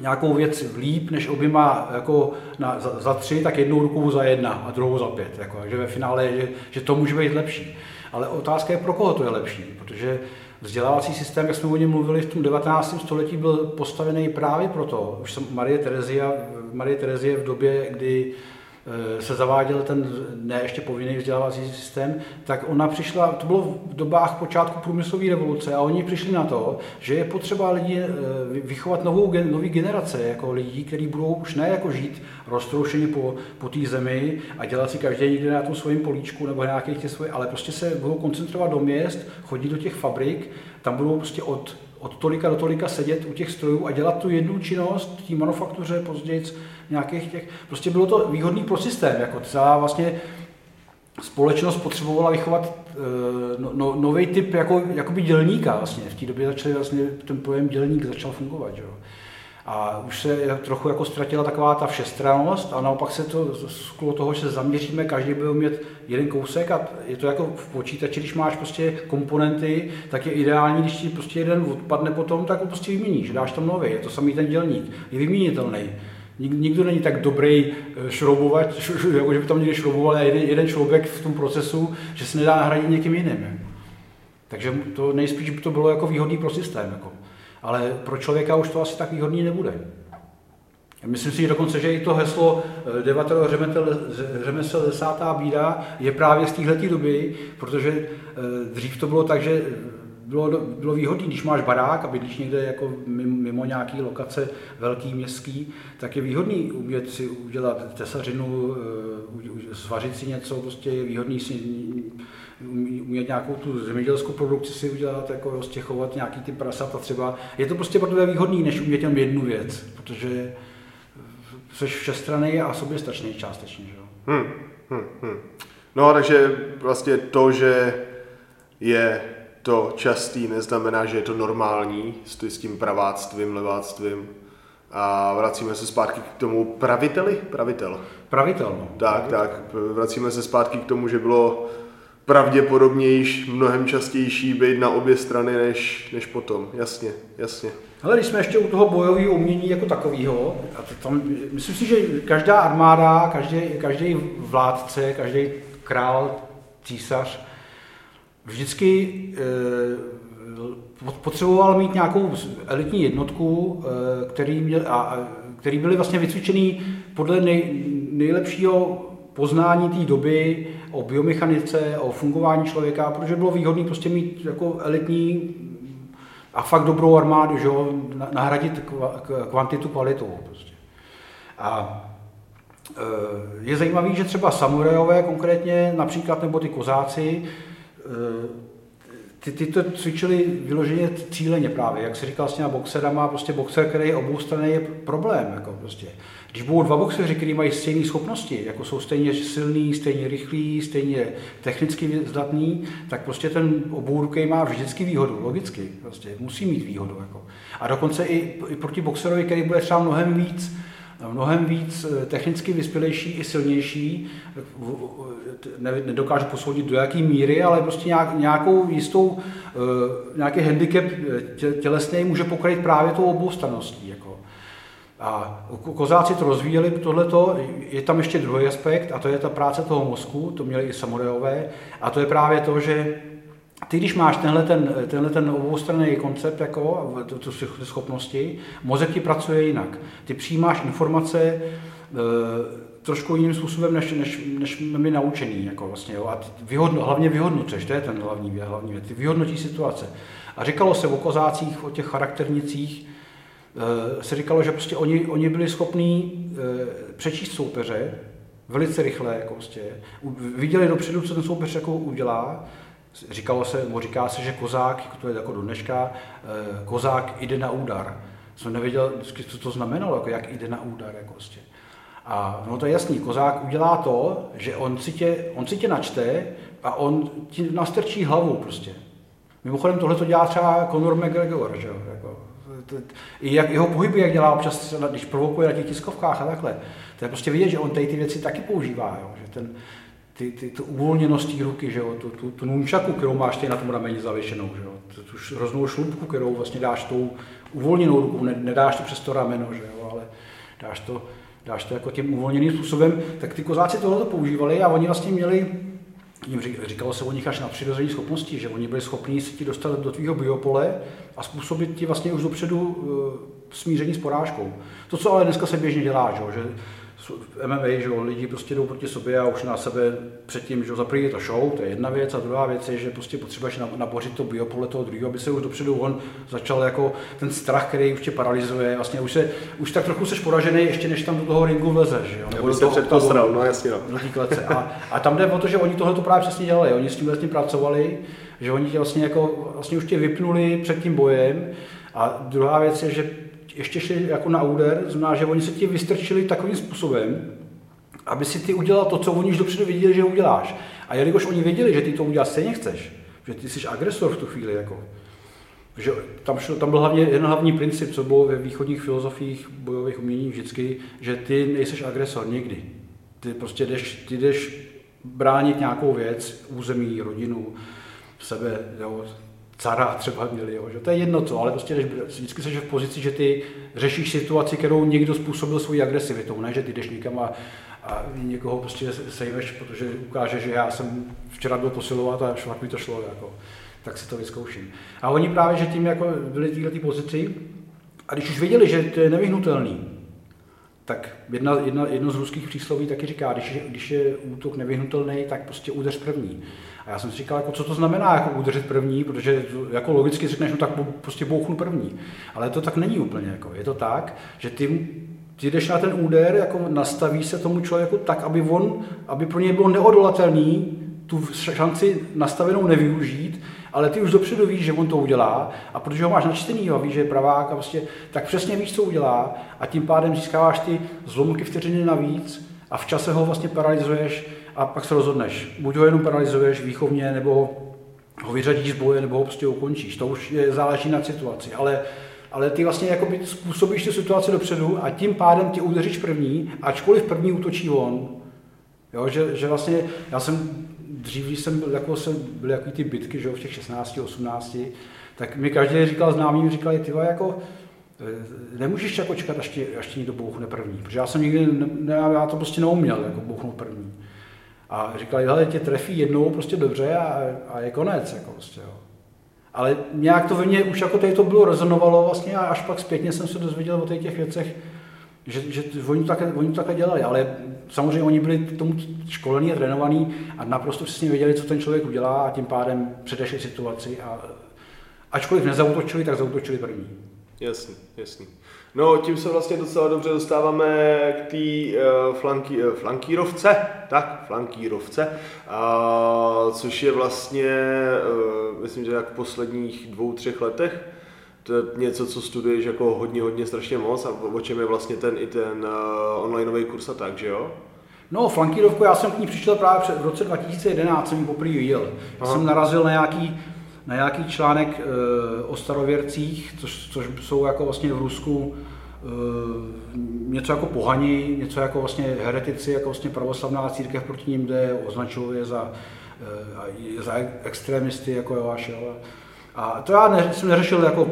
nějakou věc líp než oběma jako na, za, za, tři, tak jednou rukou za jedna a druhou za pět. Jako, takže ve finále, že, že to může být lepší. Ale otázka je, pro koho to je lepší, protože Vzdělávací systém, jak jsme o něm mluvili, v tom 19. století byl postavený právě proto, už jsem Marie Terezia, Marie Terezie v době, kdy se zaváděl ten ne ještě povinný vzdělávací systém, tak ona přišla, to bylo v dobách počátku průmyslové revoluce a oni přišli na to, že je potřeba lidi eh, vychovat novou, nový generace jako lidí, kteří budou už ne jako žít roztroušeni po, po té zemi a dělat si každý někde na tom svém políčku nebo nějakých těch svých, ale prostě se budou koncentrovat do měst, chodit do těch fabrik, tam budou prostě od od tolika do tolika sedět u těch strojů a dělat tu jednu činnost, té manufaktuře, později nějakých těch, prostě bylo to výhodný pro systém, jako celá vlastně společnost potřebovala vychovat uh, no, no, nový typ jako, jakoby dělníka vlastně. V té době začali vlastně, ten pojem dělník začal fungovat. Že? A už se trochu jako ztratila taková ta všestrannost a naopak se to sklo toho, že se zaměříme, každý bude mít jeden kousek a je to jako v počítači, když máš prostě komponenty, tak je ideální, když ti prostě jeden odpadne potom, tak ho prostě vyměníš, dáš tam nový, je to samý ten dělník, je vyměnitelný. Nikdo není tak dobrý eh, šroubovat, jako že by tam někde šrouboval jeden, jeden člověk v tom procesu, že se nedá nahradit někým jiným. Takže to nejspíš by to bylo jako výhodný pro systém. Jako. Ale pro člověka už to asi tak výhodný nebude. Myslím si že dokonce, že i to heslo eh, devatero řemesel desátá bída je právě z téhle doby, protože eh, dřív to bylo tak, že bylo, bylo výhodné, když máš barák a bydlíš někde jako mimo nějaký lokace velký, městský, tak je výhodný umět si udělat tesařinu, eh, svařit si něco, prostě je výhodný si umět nějakou tu zemědělskou produkci si udělat, jako prostě chovat nějaký ty prasata třeba. Je to prostě pro tebe výhodný, než umět jenom jednu věc, protože jsi všestranný a soběstačný částečně. Že? Hmm, hmm, hmm. No, takže vlastně to, že je to častý, neznamená, že je to normální s tím praváctvím, leváctvím. A vracíme se zpátky k tomu praviteli? Pravitel. Pravitel, no. Tak, Pravitel. tak. Vracíme se zpátky k tomu, že bylo pravděpodobnější, mnohem častější být na obě strany než, než potom. Jasně, jasně. Ale když jsme ještě u toho bojového umění jako takového, a to tam, myslím si, že každá armáda, každý, každý vládce, každý král, císař, vždycky e, potřeboval mít nějakou elitní jednotku, e, který, měl, a, který byly vlastně vycvičený podle nej, nejlepšího poznání té doby o biomechanice, o fungování člověka, protože bylo výhodné prostě mít jako elitní a fakt dobrou armádu, že nahradit kvantitu kvalitou. Prostě. A e, je zajímavé, že třeba samurajové konkrétně, například nebo ty kozáci, e, ty, ty to cvičili vyloženě cíleně právě, jak se říkal s těma boxerama, prostě boxer, který je oboustranný, je problém. Jako prostě. Když budou dva boxeři, kteří mají stejné schopnosti, jako jsou stejně silný, stejně rychlí, stejně technicky zdatný, tak prostě ten obourukej má vždycky výhodu, logicky. Prostě musí mít výhodu. Jako. A dokonce i, i proti boxerovi, který bude třeba mnohem víc mnohem víc eh, technicky vyspělejší i silnější. Nedokážu posoudit do jaké míry, ale prostě nějak, nějakou jistou, eh, nějaký handicap eh, tělesný může pokrýt právě tou oboustraností. A kozáci to rozvíjeli, tohleto, je tam ještě druhý aspekt, a to je ta práce toho mozku, to měli i samurajové, a to je právě to, že ty, když máš tenhle ten, tenhle ten oboustranný koncept, jako, tu, tu schopnosti, mozek ti pracuje jinak. Ty přijímáš informace e, trošku jiným způsobem, než, než, než my naučení. Jako vlastně, jo. A vyhodno, hlavně vyhodnocuješ, to je ten hlavní, hlavní věc. Ty vyhodnotíš situace. A říkalo se o kozácích, o těch charakternicích, se říkalo, že prostě oni, oni byli schopní e, přečíst soupeře, Velice rychle, jako prostě. Viděli dopředu, co ten soupeř jako udělá. Říkalo se, nebo říká se, že kozák, jako to je jako do dneška, eh, kozák jde na údar. Jsem nevěděl, co to znamenalo, jako jak jde na údar, jako prostě. A no to je jasný, kozák udělá to, že on si tě, on si tě načte a on ti nastrčí hlavu prostě. Mimochodem tohle to dělá třeba Conor McGregor, že jo? Jako, i jak jeho pohyby, jak dělá občas, když provokuje na těch tiskovkách a takhle. To je prostě vidět, že on tady ty věci taky používá, jo? že ten, ty, ty, tu uvolněnost té ruky, že jo? Tu, tu, tu nunčaku, kterou máš ty na tom rameni zavěšenou, že jo? Tu, tu hroznou šlupku, kterou vlastně dáš tou uvolněnou rukou, ne, nedáš to přes to rameno, že jo? ale dáš to, dáš to jako tím uvolněným způsobem, tak ty kozáci tohle používali a oni vlastně měli jim říkalo se o nich až na přirozené schopnosti, že oni byli schopni se ti dostat do tvého biopole a způsobit ti vlastně už dopředu uh, smíření s porážkou. To, co ale dneska se běžně dělá, že, že MMA, že lidi prostě jdou proti sobě a už na sebe předtím, že za první je to show, to je jedna věc, a druhá věc je, že prostě potřebuješ nabořit to biopole toho druhého, aby se už dopředu on začal jako ten strach, který už tě paralyzuje, vlastně už, se, už tak trochu seš poražený, ještě než tam do toho ringu vlezeš, že jo? Nebo do toho, předpostral, no jasně no. A, a, tam jde o to, že oni tohle to právě přesně dělali, oni s tím vlastně pracovali, že oni tě vlastně jako, vlastně už tě vypnuli před tím bojem, a druhá věc je, že ještě šli jako na úder, znamená, že oni se ti vystrčili takovým způsobem, aby si ty udělal to, co oni už dopředu viděli, že uděláš. A jelikož oni věděli, že ty to udělat stejně chceš, že ty jsi agresor v tu chvíli, jako, že tam, šlo, tam byl hlavně jeden hlavní princip, co bylo ve východních filozofiích bojových umění vždycky, že ty nejseš agresor nikdy. Ty prostě jdeš, ty jdeš bránit nějakou věc, území, rodinu, sebe, jo, cara třeba měli, jo, že to je jedno co, ale prostě jdeš, vždycky jsi v pozici, že ty řešíš situaci, kterou někdo způsobil svojí agresivitou, ne, že ty jdeš někam a, a někoho prostě sejmeš, protože ukáže, že já jsem včera byl posilovat a šlak mi to šlo, jako, tak si to vyzkouším. A oni právě, že tím jako byli v této pozici, a když už věděli, že to je nevyhnutelný, tak jedna, jedna, jedno z ruských přísloví taky říká, když je, když je útok nevyhnutelný, tak prostě udeř první. Já jsem si říkal, jako, co to znamená jako udržet první, protože jako logicky řekneš, no tak prostě bouchnu první. Ale to tak není úplně. Jako. Je to tak, že ty, ty jdeš na ten úder, jako nastavíš se tomu člověku tak, aby on, aby pro něj bylo neodolatelný tu šanci nastavenou nevyužít, ale ty už dopředu víš, že on to udělá a protože ho máš načtený a víš, že je pravák a prostě, tak přesně víš, co udělá a tím pádem získáváš ty zlomky vteřiny navíc a v čase ho vlastně paralizuješ a pak se rozhodneš. Buď ho jenom paralizuješ výchovně, nebo ho vyřadíš z boje, nebo ho prostě ukončíš. To už je, záleží na situaci. Ale, ale ty vlastně jakoby způsobíš tu situaci dopředu a tím pádem ti udeříš první, ačkoliv první útočí on. Jo, že, že vlastně, já jsem dřív, když jsem byl, jako jsem, byly jako ty bitky, že jo, v těch 16, 18, tak mi každý říkal známý, říkali, ty jako, Eh, nemůžeš jako čekat, až ti, až ti někdo bouchne první, protože já jsem nikdy, ne, já to prostě neuměl, jako bouchnout první. A říkali, hele, tě trefí jednou prostě dobře a, a je konec, jako prostě, jo. Ale nějak to ve mně už jako tady to bylo rezonovalo vlastně a až pak zpětně jsem se dozvěděl o těch věcech, že, že oni, to také, oni to také dělali, ale samozřejmě oni byli k tomu školení a trénovaní a naprosto přesně věděli, co ten člověk udělá a tím pádem předešli situaci a ačkoliv nezautočili, tak zautočili první. Jasný, jasný. No, tím se vlastně docela dobře dostáváme k té uh, flanky, uh, flankírovce, tak, flankírovce, uh, což je vlastně, uh, myslím, že jak v posledních dvou, třech letech, to je něco, co studuješ jako hodně, hodně strašně moc a o čem je vlastně ten i ten uh, onlineový kurz a tak, že jo? No, flankírovku, já jsem k ní přišel právě před, v roce 2011, jsem ji poprvé viděl. Já jsem narazil na nějaký na nějaký článek e, o starověrcích, což, což jsou jako vlastně v Rusku e, něco jako pohani, něco jako vlastně heretici, jako vlastně pravoslavná církev proti ním jde, označuje za, e, za extremisty, jako až, jo. A to já jsem neřešil jako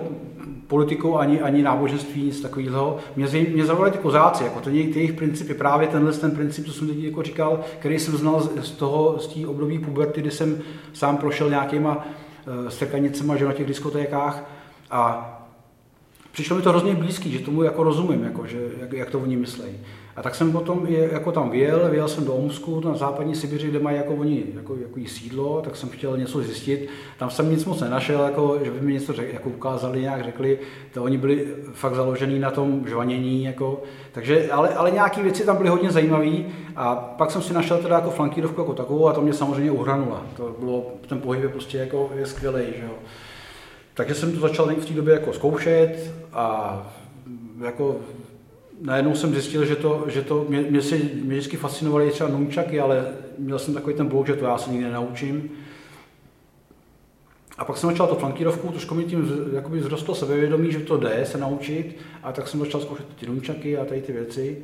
politikou ani, ani náboženství, nic takového. Mě, mě zavolali ty kozáci, jako to ty jejich principy, právě tenhle ten princip, co jsem teď jako říkal, který jsem znal z toho, z té období puberty, kdy jsem sám prošel nějakýma Eh, strkanicema že na těch diskotékách a přišlo mi to hrozně blízký, že tomu jako rozumím, jako, že, jak, jak to oni myslejí. A tak jsem potom jako tam vyjel, vyjel jsem do Omsku, na západní Sibiři, kde mají jako oni jako, jako sídlo, tak jsem chtěl něco zjistit. Tam jsem nic moc nenašel, jako, že by mi něco řek, jako ukázali, nějak řekli, to oni byli fakt založený na tom žvanění, jako, takže, ale, ale nějaké věci tam byly hodně zajímavé. A pak jsem si našel teda jako flankírovku jako takovou a to mě samozřejmě uhranula. To bylo, ten pohyb je prostě jako je skvělý, že jo. Takže jsem to začal v té době jako zkoušet a jako najednou jsem zjistil, že to, že to mě, mě, si, mě vždycky fascinovaly třeba nunčaky, ale měl jsem takový ten blok, že to já se nikdy nenaučím. A pak jsem začal to flankírovku, trošku mi tím jakoby vzrostlo sebevědomí, že to jde se naučit, a tak jsem začal zkoušet ty nunčaky a tady ty věci.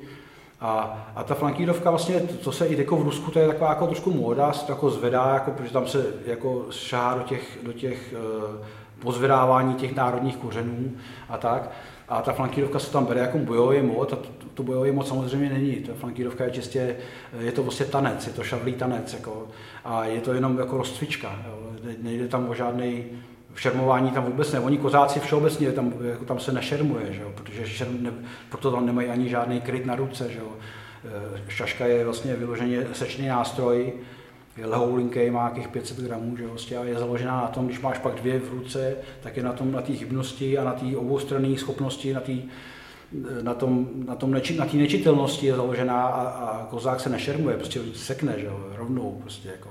A, a ta flankírovka vlastně, to se i jako v Rusku, to je taková jako trošku móda, se to jako zvedá, jako, protože tam se jako šá do těch, do těch uh, pozvedávání těch národních kořenů a tak. A ta flankírovka se tam bere jako bojový mod a to, to bojový mod samozřejmě není. Ta flankírovka je čistě, je to vlastně tanec, je to šavlý tanec. Jako, a je to jenom jako rozcvička. Jo. Nejde tam o žádný šermování tam vůbec ne. Oni kozáci všeobecně, tam, jako tam se nešermuje, že jo, protože šerm, ne, proto tam nemají ani žádný kryt na ruce. Že jo. E, šaška je vlastně vyloženě sečný nástroj, je lehoulinký, má nějakých 500 gramů, že vlastně, a je založená na tom, když máš pak dvě v ruce, tak je na tom na té hybnosti a na té oboustranné schopnosti, na té na tom, na tom neči, na nečitelnosti je založená a, a kozák se nešermuje, prostě sekne, že jo, rovnou prostě jako.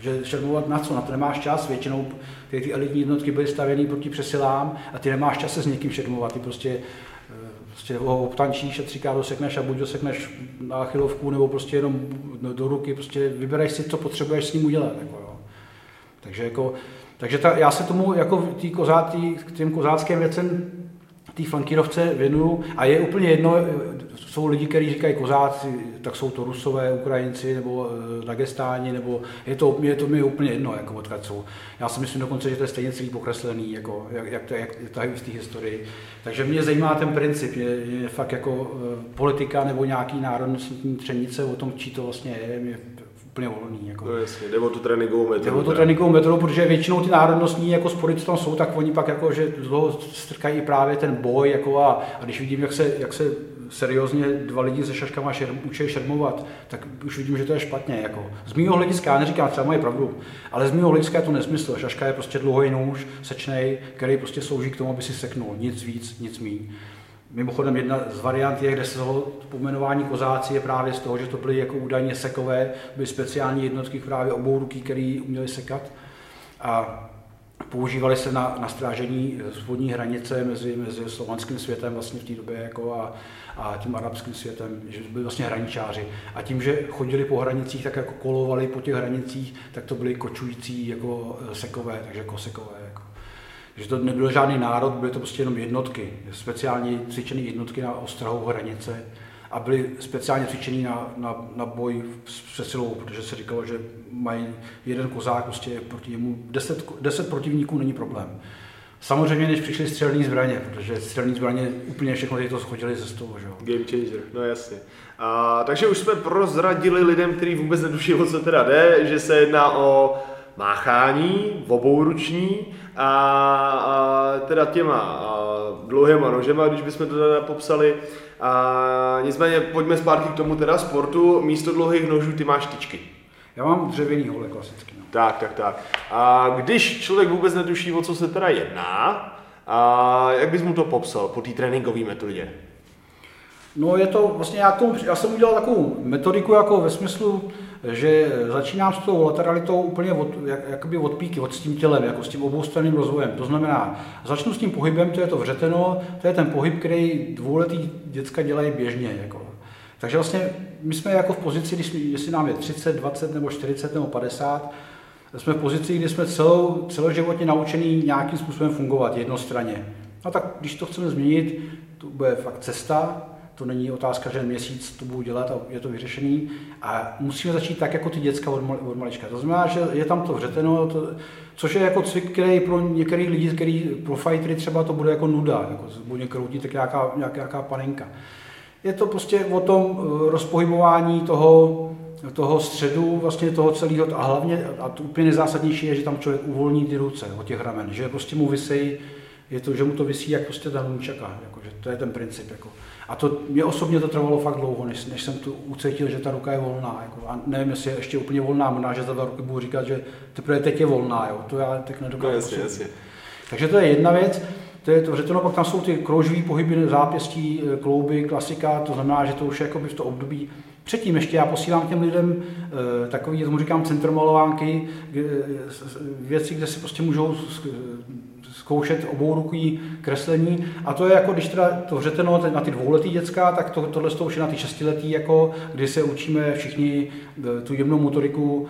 Že šermovat na co? Na to nemáš čas, většinou ty, ty elitní jednotky byly stavěny proti přesilám a ty nemáš čas se s někým šermovat, ty prostě prostě ho obtančíš a třikrát dosekneš a buď dosekneš na chylovku nebo prostě jenom do ruky, prostě vybereš si, co potřebuješ s ním udělat. Jako, jo. Takže, jako, takže ta, já se tomu jako tý kozá, tý, k těm kozáckým věcem té flankírovce věnuju a je úplně jedno, jsou lidi, kteří říkají kozáci, tak jsou to Rusové, Ukrajinci nebo eh, Dagestáni, nebo je to, je to mi úplně jedno, jako odkud jsou. Já si myslím dokonce, že to je stejně celý pokreslený, jako, jak, jak, jak to v té historii. Takže mě zajímá ten princip, je, je fakt jako eh, politika nebo nějaký národnostní třenice o tom, čí to vlastně je, mě úplně volný. Jako. No jasně, jde o tu tréninkovou metodu. Jde o tu tréninkovou metodu, protože většinou ty národnostní jako spory, co tam jsou, tak oni pak jako, že toho strkají právě ten boj jako a, a když vidím, jak se, jak se seriózně dva lidi se šaškama šerm, učí šermovat, tak už vidím, že to je špatně. Jako. Z mého hlediska, já neříkám, třeba mají pravdu, ale z mého hlediska je to nesmysl. Šaška je prostě dlouhý nůž, sečnej, který prostě slouží k tomu, aby si seknul. Nic víc, nic méně. Mimochodem jedna z variant je, kde se pojmenování kozáci je právě z toho, že to byly jako údajně sekové, byly speciální jednotky právě obou ruky, které uměly sekat. A používali se na, na strážení spodní hranice mezi, mezi slovanským světem vlastně v té době jako a, a tím arabským světem, že byli vlastně hraničáři. A tím, že chodili po hranicích, tak jako kolovali po těch hranicích, tak to byly kočující jako sekové, takže kosekové. Jako že to nebyl žádný národ, byly to prostě jenom jednotky, speciálně cvičené jednotky na ostrahu hranice a byly speciálně cvičený na, na, na boj s přesilou, protože se říkalo, že mají jeden kozák prostě proti němu, deset, deset protivníků není problém. Samozřejmě, než přišly střelné zbraně, protože střelné zbraně úplně všechno to schodili ze stolu. Že? Game changer, no jasně. A, takže už jsme prozradili lidem, kteří vůbec netuší, o co teda jde, že se jedná o máchání, obouruční a, a teda těma a dlouhýma nožema, když bychom to teda popsali. A nicméně pojďme zpátky k tomu teda sportu. Místo dlouhých nožů ty máš tyčky. Já mám dřevěný hole klasicky. No. Tak, tak, tak. A když člověk vůbec netuší, o co se teda jedná, a jak bys mu to popsal po té tréninkové metodě? No je to vlastně, já, tomu, já jsem udělal takovou metodiku jako ve smyslu, že začínám s tou lateralitou úplně od, jak, jakoby od píky, od s tím tělem, jako s tím oboustranným rozvojem. To znamená, začnu s tím pohybem, to je to vřeteno, to je ten pohyb, který dvouletý děcka dělají běžně. Jako. Takže vlastně my jsme jako v pozici, když, jestli nám je 30, 20 nebo 40 nebo 50, jsme v pozici, kdy jsme celou, celoživotně naučení nějakým způsobem fungovat jednostranně. No tak když to chceme změnit, to bude fakt cesta, to není otázka, že měsíc to budu dělat a je to vyřešený. A musíme začít tak, jako ty děcka od, mal, od malička. To znamená, že je tam to vřeteno, to, což je jako cvik, který pro některý lidi, který pro fightery třeba to bude jako nuda, jako bude kroutit tak nějaká, nějaká, nějaká panenka. Je to prostě o tom eh, rozpohybování toho, toho středu, vlastně toho celého, a hlavně, a to úplně nejzásadnější je, že tam člověk uvolní ty ruce od těch ramen, že prostě mu vysejí je to, že mu to vysí jak prostě ten čeká, jako, že to je ten princip. Jako. A to mě osobně to trvalo fakt dlouho, než, než jsem tu ucítil, že ta ruka je volná. Jako. A nevím, jestli je ještě úplně volná, možná, že za dva roky budu říkat, že teprve teď je volná, jo. to já tak nedokážu. No, jasně, jasně. Takže to je jedna věc. To je to řetěno, pak tam jsou ty kroužové pohyby zápěstí, e, klouby, klasika, to znamená, že to už je v to období. Předtím ještě já posílám těm lidem e, takový, tomu říkám, centromalovánky, e, věci, kde si prostě můžou zkoušet obou rukový kreslení. A to je jako, když teda to řeteno na ty dvouletý děcka, tak to, tohle to už je na ty šestiletý, jako, kdy se učíme všichni e, tu jemnou motoriku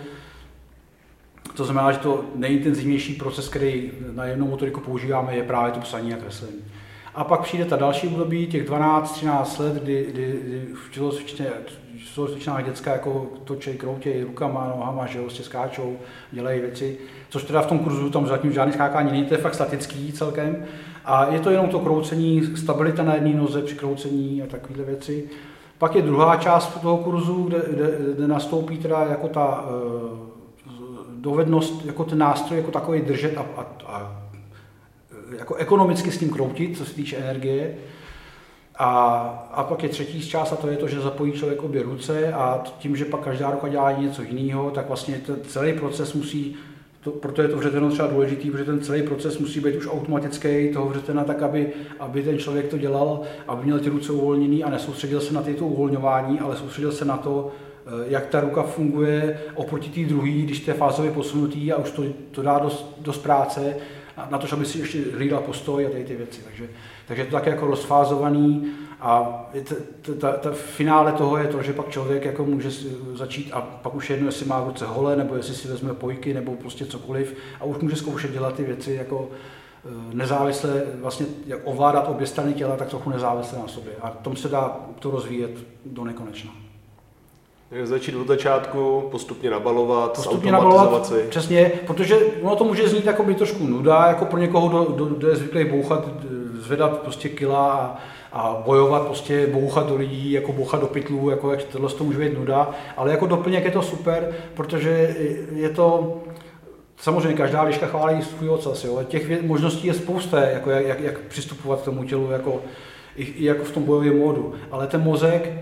to znamená, že to nejintenzivnější proces, který na jemnou motoriku používáme, je právě to psaní a kreslení. A pak přijde ta další období, těch 12-13 let, kdy, kdy, kdy v tělocvičných děcka jako točej, kroutěj rukama, nohama, že jo, vlastně skáčou, dělají věci, což teda v tom kurzu tam zatím žádný skákání není, to je fakt statický celkem. A je to jenom to kroucení, stabilita na jedné noze při kroucení a takovéhle věci. Pak je druhá část toho kurzu, kde, kde, kde nastoupí teda jako ta uh, dovednost, jako ten nástroj jako takový držet a, a, a jako ekonomicky s tím kroutit, co se týče energie. A, a pak je třetí část a to je to, že zapojí člověk obě ruce a tím, že pak každá ruka dělá něco jiného, tak vlastně ten celý proces musí, to, proto je to vřeteno třeba důležitý, protože ten celý proces musí být už automatický toho vřetena tak, aby, aby ten člověk to dělal, aby měl ty ruce uvolněný a nesoustředil se na tyto uvolňování, ale soustředil se na to, eh, jak ta ruka funguje oproti té druhé, když to je fázově posunutý a už to, to dá dost, dost práce, na to, aby si ještě hlídal postoj a tady ty věci. Takže, takže je to tak jako rozfázovaný a ta, ta, finále toho je to, že pak člověk jako může začít a pak už jedno, jestli má v ruce hole, nebo jestli si vezme pojky, nebo prostě cokoliv a už může zkoušet dělat ty věci jako eh, nezávisle, vlastně jak ovládat obě strany těla, tak trochu nezávisle na sobě. A tom se dá to rozvíjet do nekonečna. Začít od začátku, postupně nabalovat, postupně nabalovat, si. Přesně, protože ono to může znít jako by trošku nuda, jako pro někoho, kdo, kdo je zvyklý bouchat, zvedat prostě kila a, a bojovat, prostě bouchat do lidí, jako bouchat do pytlů, jako jak tohle to může být nuda, ale jako doplněk je to super, protože je to, Samozřejmě každá liška chválí svůj ocas, jo. těch možností je spousta, jako jak, jak, jak přistupovat k tomu tělu, jako, i, i jako v tom bojovém módu. Ale ten mozek,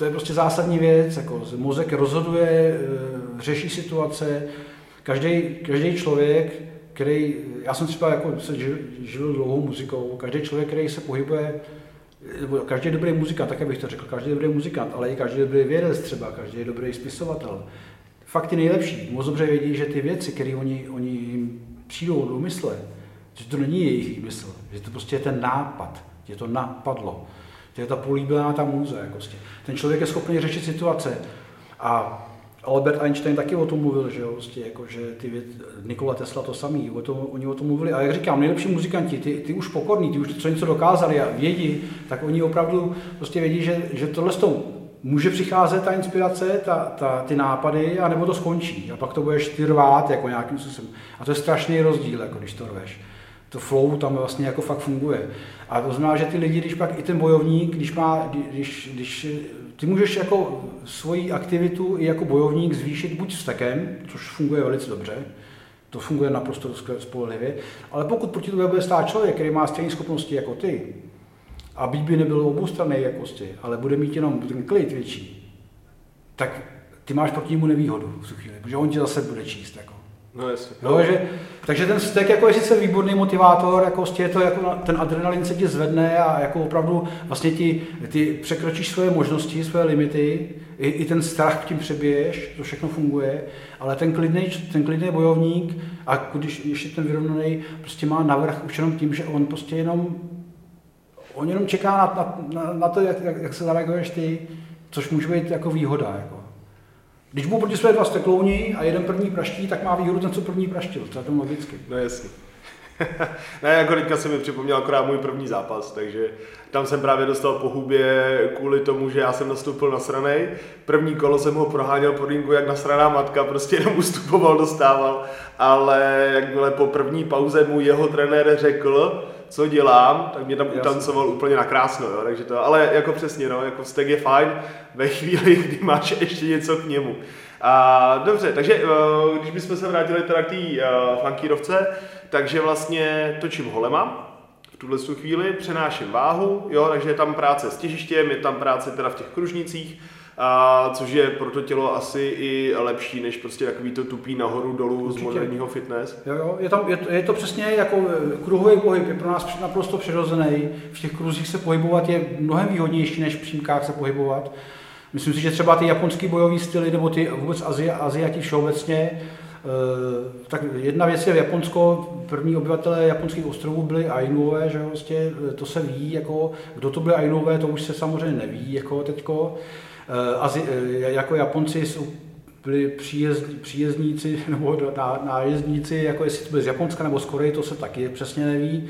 to je prostě zásadní věc, jako mozek rozhoduje, eh, řeší situace, každý, každý člověk, který, já jsem třeba jako se žil dlouhou muzikou, každý člověk, který se pohybuje, každý dobrý muzikant, tak bych to řekl, každý dobrý muzikant, ale i každý dobrý vědec třeba, každý dobrý spisovatel. Fakt ty nejlepší, moc dobře vědí, že ty věci, které oni, oni jim přijdou do mysle, že to není jejich mysl, že to prostě je ten nápad, že to napadlo. To je ta políbená ta můze. Jako prostě. Ten člověk je schopný řešit situace. A Albert Einstein taky o tom mluvil, že jo, prostě jako, že ty věc, Nikola Tesla to samý, o tom, oni o tom mluvili. A jak říkám, nejlepší muzikanti, ty, ty už pokorní, ty už co něco dokázali a vědí, tak oni opravdu prostě vědí, že, že tohle s tou může přicházet ta inspirace, ta, ta, ty nápady, a nebo to skončí. A pak to budeš ty rvát jako nějakým způsobem. A to je strašný rozdíl, jako když to rveš to flow tam vlastně jako fakt funguje. A to znamená, že ty lidi, když pak i ten bojovník, když má, když, když ty můžeš jako svoji aktivitu i jako bojovník zvýšit buď vstekem, což funguje velice dobře, to funguje naprosto spolehlivě, ale pokud proti tobě bude stát člověk, který má stejné schopnosti jako ty, a byť by nebyl oboustranné jakosti, ale bude mít jenom ten klid větší, tak ty máš proti němu nevýhodu v tu chvíli, protože on tě zase bude číst. Jako. No jasně. No, že, takže ten stek jako je sice výborný motivátor, jako je to jako ten adrenalin se ti zvedne a jako opravdu vlastně ti, ty překročíš svoje možnosti, svoje limity, i, i ten strach tím přebiješ, to všechno funguje, ale ten klidný, ten klidný bojovník a když ještě ten vyrovnaný prostě má navrh už jenom tím, že on prostě jenom on jenom čeká na, na, na to, jak, jak, jak se zareaguješ ty, což může být jako výhoda. Jako. Když mu proti své dva steklouni a jeden první praští, tak má výhodu ten, co první praštil. To je to logicky. No jasně. ne, jako teďka se mi připomněl akorát můj první zápas, takže tam jsem právě dostal po hubě kvůli tomu, že já jsem nastoupil na stranej. První kolo jsem ho proháněl po ringu jak nasraná matka, prostě jenom ustupoval, dostával, ale jakmile po první pauze mu jeho trenér řekl, co dělám, tak mě tam Jasně. utancoval úplně na krásno, jo, takže to, ale jako přesně, no, jako stek je fajn ve chvíli, kdy máš ještě něco k němu. A dobře, takže uh, když bychom se vrátili teda k té uh, funkírovce, takže vlastně točím holema, v tuhle chvíli přenáším váhu, jo, takže je tam práce s těžištěm, je tam práce teda v těch kružnicích, a což je pro to tělo asi i lepší, než prostě takový to tupý nahoru dolů Určitě. z moderního fitness. Jo, jo, je, tam, je, to, je to přesně jako eh, kruhový pohyb, je pro nás naprosto přirozený. V těch kruzích se pohybovat je mnohem výhodnější, než v přímkách se pohybovat. Myslím si, že třeba ty japonský bojový styly, nebo ty vůbec Azi, Aziati všeobecně, eh, tak jedna věc je v Japonsko, první obyvatelé japonských ostrovů byli Ainuové, že vlastně to se ví, jako, kdo to byli Ainuové, to už se samozřejmě neví, jako teďko. Eh, Azi, eh, jako Japonci jsou byli příjezd, příjezdníci nebo nájezdníci, jako jestli to byli z Japonska nebo z Koreje, to se taky přesně neví.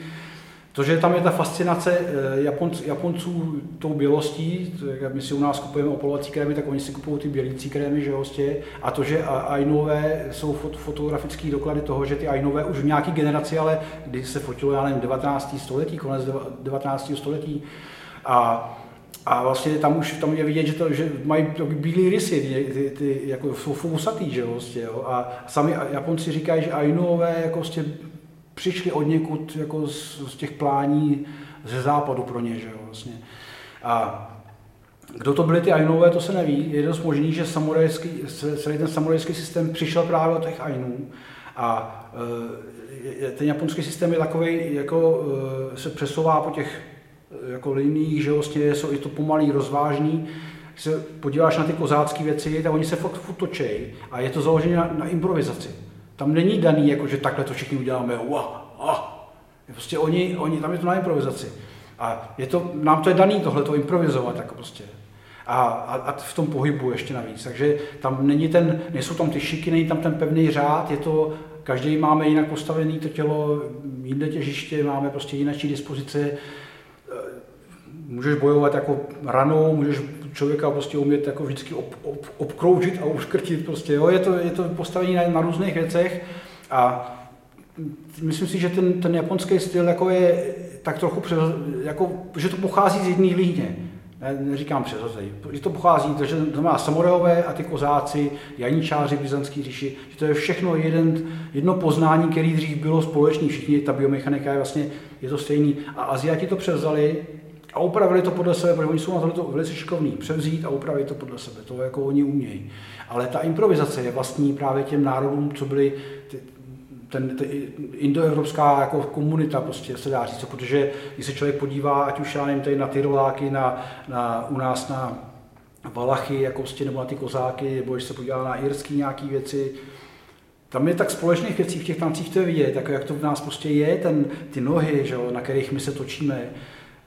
To, že tam je ta fascinace eh, Japonc, Japonců tou bělostí, jak my si u nás kupujeme opalovací krémy, tak oni si kupují ty bělící krémy, že vlastně. A to, že Ainové jsou fot, fotografické doklady toho, že ty Ainové už v nějaké generaci, ale kdy se fotilo, já nevím, 19. století, konec 19. století. A a vlastně tam už tam je vidět, že, to, že mají bílé rysy, ty, ty, ty jako jsou fousatý, že vlastně, jo. A sami Japonci říkají, že Ainuové jako vlastně přišli od někud jako z, z těch plání ze západu pro ně, že jo, vlastně. A kdo to byli ty Ainové, to se neví. Je dost možný, že celý ten samurajský systém přišel právě od těch Ainů. A e, ten japonský systém je takový, jako e, se přesouvá po těch jako liniích, že vlastně jsou i to pomalý, rozvážný. Když se podíváš na ty kozácké věci, tak oni se fakt furt točej a je to založené na, na improvizaci. Tam není daný, jako že takhle to všichni uděláme, wow, ah. Prostě oni, oni, tam je to na improvizaci. A je to, nám to je daný tohle to improvizovat, jako prostě. A, a, a, v tom pohybu ještě navíc. Takže tam není ten, nejsou tam ty šiky, není tam ten pevný řád, je to, každý máme jinak postavený to tělo, jinde těžiště, máme prostě jináčí dispozice, můžeš bojovat jako ranou, můžeš člověka prostě umět jako vždycky ob, ob, obkroužit a uškrtit prostě, jo? Je, to, je to postavení na, na různých věcech a myslím si, že ten, ten japonský styl jako je tak trochu, přes, jako, že to pochází z jedné líně. Ne, neříkám přeřazení, že to pochází, že to má samurajové a ty kozáci, janičáři v Byzantské říši, že to je všechno jeden, jedno poznání, které dřív bylo společné, všichni, ta biomechanika je vlastně, je to stejný. A Aziati to převzali a upravili to podle sebe, protože oni jsou na to velice šikovní, převzít a upravit to podle sebe, to jako oni umějí. Ale ta improvizace je vlastní právě těm národům, co byly ty, ten, ten indoevropská jako komunita prostě se dá říct, protože když se člověk podívá, ať už já nevím, tady na Tyroláky, na, na, u nás na Valachy, jako prostě, nebo na ty kozáky, nebo když se podívá na irský nějaký věci, tam je tak společných věcí v těch tancích, to je vidět, tak jak to v nás prostě je, ten, ty nohy, že na kterých my se točíme,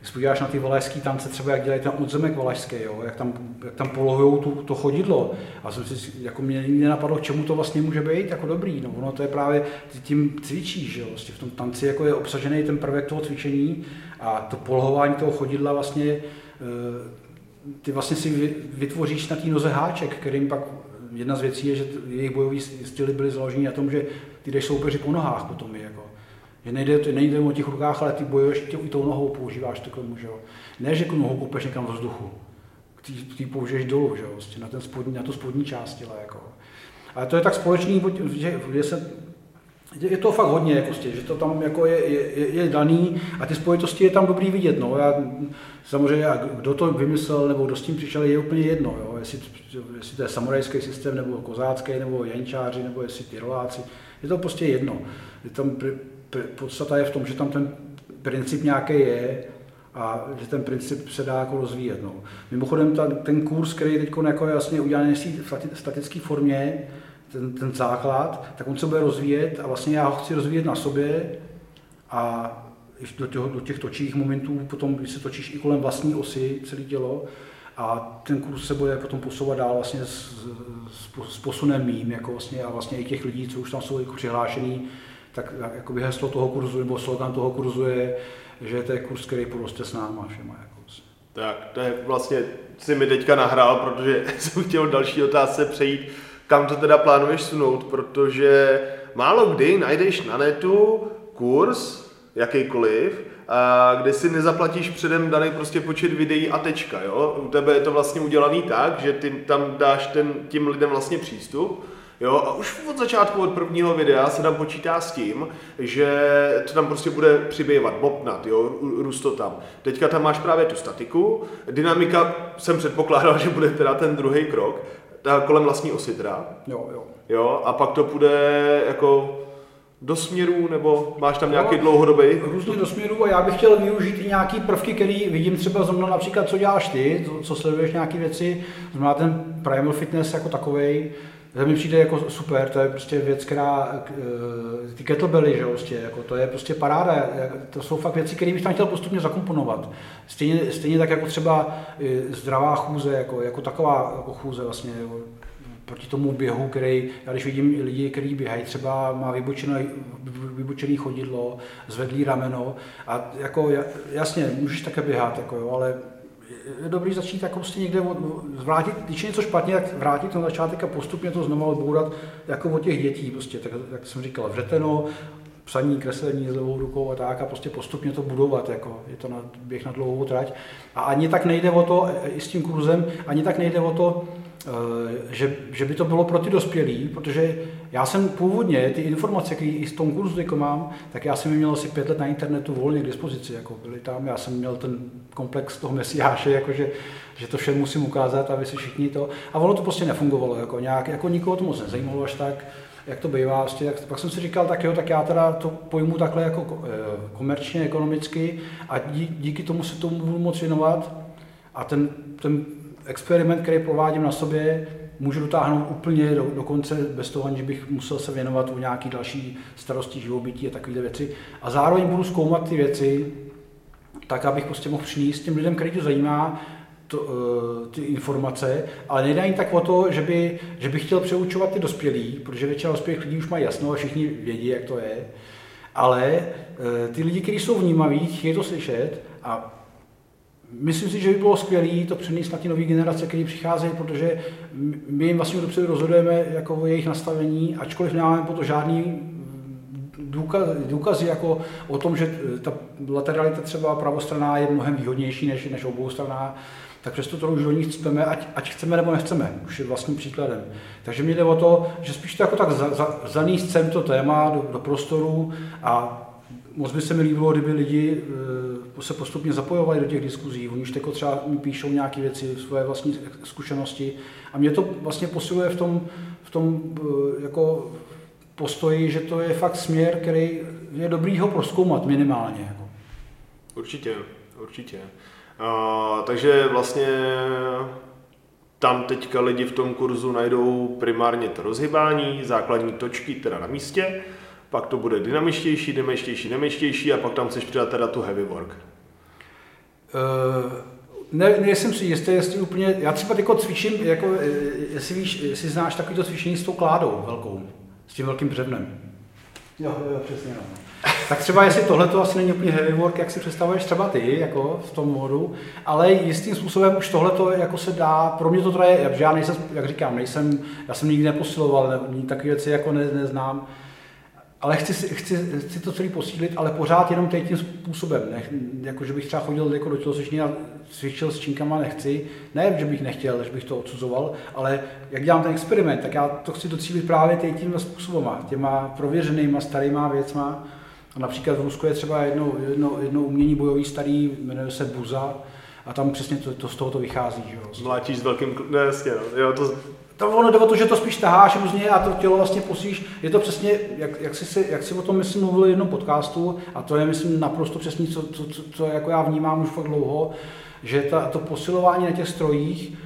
když podíváš na ty valašské tance, třeba jak dělají ten odzemek valašský, jo, jak tam, jak tam polohují tu, to chodidlo. A jsem si, jako mě nikdy nenapadlo, čemu to vlastně může být jako dobrý. No, ono to je právě, ty tím cvičíš, jo, vlastně v tom tanci jako je obsažený ten prvek toho cvičení a to polohování toho chodidla vlastně, eh, ty vlastně si vytvoříš na té noze háček, kterým pak jedna z věcí je, že jejich bojové styly byly založeny na tom, že ty jdeš soupeři po nohách potom je, jako. Že nejde, nejde o těch rukách, ale ty bojuješ tě, i tou nohou používáš to tomu, že jo. Ne, že nohou kopeš někam do vzduchu, ty, ty použiješ dolů, že jo, vlastně na, ten spodní, na tu spodní část těla, jako. Ale to je tak společný, že, že se, je to fakt hodně, jako stě, že to tam jako je, je, je, daný a ty spojitosti je tam dobrý vidět. No. Já, samozřejmě, kdo to vymyslel nebo kdo s tím přišel, je úplně jedno. Jo. Jestli, jestli to je samurajský systém, nebo kozácký, nebo jančáři, nebo jestli tyroláci. Je to prostě jedno. Je tam podstata je v tom, že tam ten princip nějaký je a že ten princip se dá jako rozvíjet. No. Mimochodem ta, ten kurz, který teď jako je udělaný v statické formě, ten, ten základ, tak on se bude rozvíjet a vlastně já ho chci rozvíjet na sobě a do, těch, do těch točích momentů, potom, když se točíš i kolem vlastní osy, celé tělo, a ten kurz se bude potom posouvat dál vlastně s, s, s posunem mým, jako vlastně, a vlastně i těch lidí, co už tam jsou jako přihlášený, tak jakoby heslo toho kurzu nebo slogan toho kurzu je, že to je kurz, který poroste s náma všema. Jako. Tak, to je vlastně, si mi teďka nahrál, protože jsem chtěl další otázce přejít, kam to teda plánuješ sunout, protože málo kdy najdeš na netu kurz, jakýkoliv, a kde si nezaplatíš předem daný prostě počet videí a tečka, jo. U tebe je to vlastně udělaný tak, že ty tam dáš ten, tím lidem vlastně přístup, Jo, a už od začátku, od prvního videa se tam počítá s tím, že to tam prostě bude přibývat, bobnat, jo, růst to tam. Teďka tam máš právě tu statiku, dynamika jsem předpokládal, že bude teda ten druhý krok, ta kolem vlastní osy teda. Jo, jo. Jo, a pak to bude jako do směru, nebo máš tam nějaký no, dlouhodobý? Různě do směru a já bych chtěl využít i nějaký prvky, který vidím třeba zrovna například, co děláš ty, co sleduješ nějaké věci, znamená ten primal fitness jako takovej, to mi přijde jako super, to je prostě věc, která, eh, ty kettlebelly, že prostě, jako to je prostě paráda, to jsou fakt věci, které bych tam chtěl postupně zakomponovat. Stejně, stejně tak jako třeba eh, zdravá chůze, jako, jako taková jako chůze vlastně, jako, proti tomu běhu, který, já když vidím lidi, kteří běhají, třeba má vybočené, vybočený chodidlo, zvedlý rameno a jako jasně, můžeš také běhat, jako jo, ale je dobrý začít jako prostě někde zvrátit, když je něco špatně, tak vrátit na začátek a postupně to znovu odbourat jako od těch dětí, prostě, tak, jak jsem říkal, vřeteno, psaní, kreslení s levou rukou a tak a prostě postupně to budovat, jako je to na, běh na dlouhou trať. A ani tak nejde o to, i s tím kurzem, ani tak nejde o to, že, že by to bylo pro ty dospělí, protože já jsem původně ty informace, které i z tom kurzu jako mám, tak já jsem je měl asi pět let na internetu volně k dispozici, jako byli tam, já jsem měl ten komplex toho mesiáše, jakože, že to všem musím ukázat, aby si všichni to, a ono to prostě nefungovalo, jako nějak, jako nikoho to moc nezajímalo až tak, jak to bývá, vlastně, tak pak jsem si říkal, tak jo, tak já teda to pojmu takhle jako eh, komerčně, ekonomicky a díky tomu se tomu budu moc věnovat a ten, ten experiment, který provádím na sobě, můžu dotáhnout úplně do, do konce bez toho, aniž bych musel se věnovat u nějaký další starosti živobytí a takové věci. A zároveň budu zkoumat ty věci, tak abych prostě mohl přinést těm lidem, který to zajímá, to, uh, ty informace, ale nejde ani tak o to, že, by, že bych chtěl přeučovat ty dospělí, protože většina dospělých lidí už mají jasno a všichni vědí, jak to je, ale uh, ty lidi, kteří jsou vnímaví, chtějí to slyšet a Myslím si, že by bylo skvělé to přenést na ty nové generace, které přicházejí, protože my jim vlastně dopředu rozhodujeme jako o jejich nastavení, ačkoliv nemáme po to žádný důkaz, důkazy jako o tom, že ta lateralita třeba pravostraná je mnohem výhodnější než, než oboustraná, tak přesto to už do nich chceme, ať, ať chceme nebo nechceme, už je vlastním příkladem. Takže mi jde o to, že spíš to jako tak za, za, zaníst sem to téma do, do prostoru a moc by se mi líbilo, kdyby lidi eh, se postupně zapojovali do těch diskuzí. Oni už teď třeba mi píšou nějaké věci, svoje vlastní zkušenosti a mě to vlastně posiluje v tom, v tom eh, jako postoji, že to je fakt směr, který je dobrý ho proskoumat minimálně. Jako. Určitě, určitě. Uh, takže vlastně tam teďka lidi v tom kurzu najdou primárně to rozhybání, základní točky teda na místě, pak to bude dynamičtější, dynamičtější, dynamičtější a pak tam chceš přidat teda tu heavy work. Uh, ne, nejsem si jistý, jestli úplně, já třeba jako cvičím, jako, eh, jestli víš, jestli znáš takový cvičení s tou kládou velkou, s tím velkým břevnem. Jo, jo, přesně no. Tak třeba jestli tohle to asi není úplně heavy work, jak si představuješ třeba ty, jako v tom modu, ale jistým způsobem už tohle to jako se dá, pro mě to teda je, já nejsem, jak říkám, nejsem, já jsem nikdy neposiloval, ne, takové věci jako ne, neznám, ale chci, chci, chci to celý posílit, ale pořád jenom tím způsobem. Ne, jako, že bych třeba chodil jako do tělocvičny a cvičil s činkama, nechci. Ne, že bych nechtěl, že bych to odsuzoval, ale jak dělám ten experiment, tak já to chci docílit právě tímhle způsobem, těma prověřenýma starýma věcma. A například v Rusku je třeba jedno, jedno, jedno umění bojový starý, jmenuje se Buza, a tam přesně to, to z toho to vychází. Že jo. S velkým, ne, jasně, no. jo, to to ono jde o to, že to spíš taháš různě a to tělo vlastně posíš. Je to přesně, jak, jak, jsi, jak jsi o tom myslím mluvil v jednom podcastu, a to je myslím naprosto přesně, co, co, co, co jako já vnímám už fakt dlouho, že ta, to posilování na těch strojích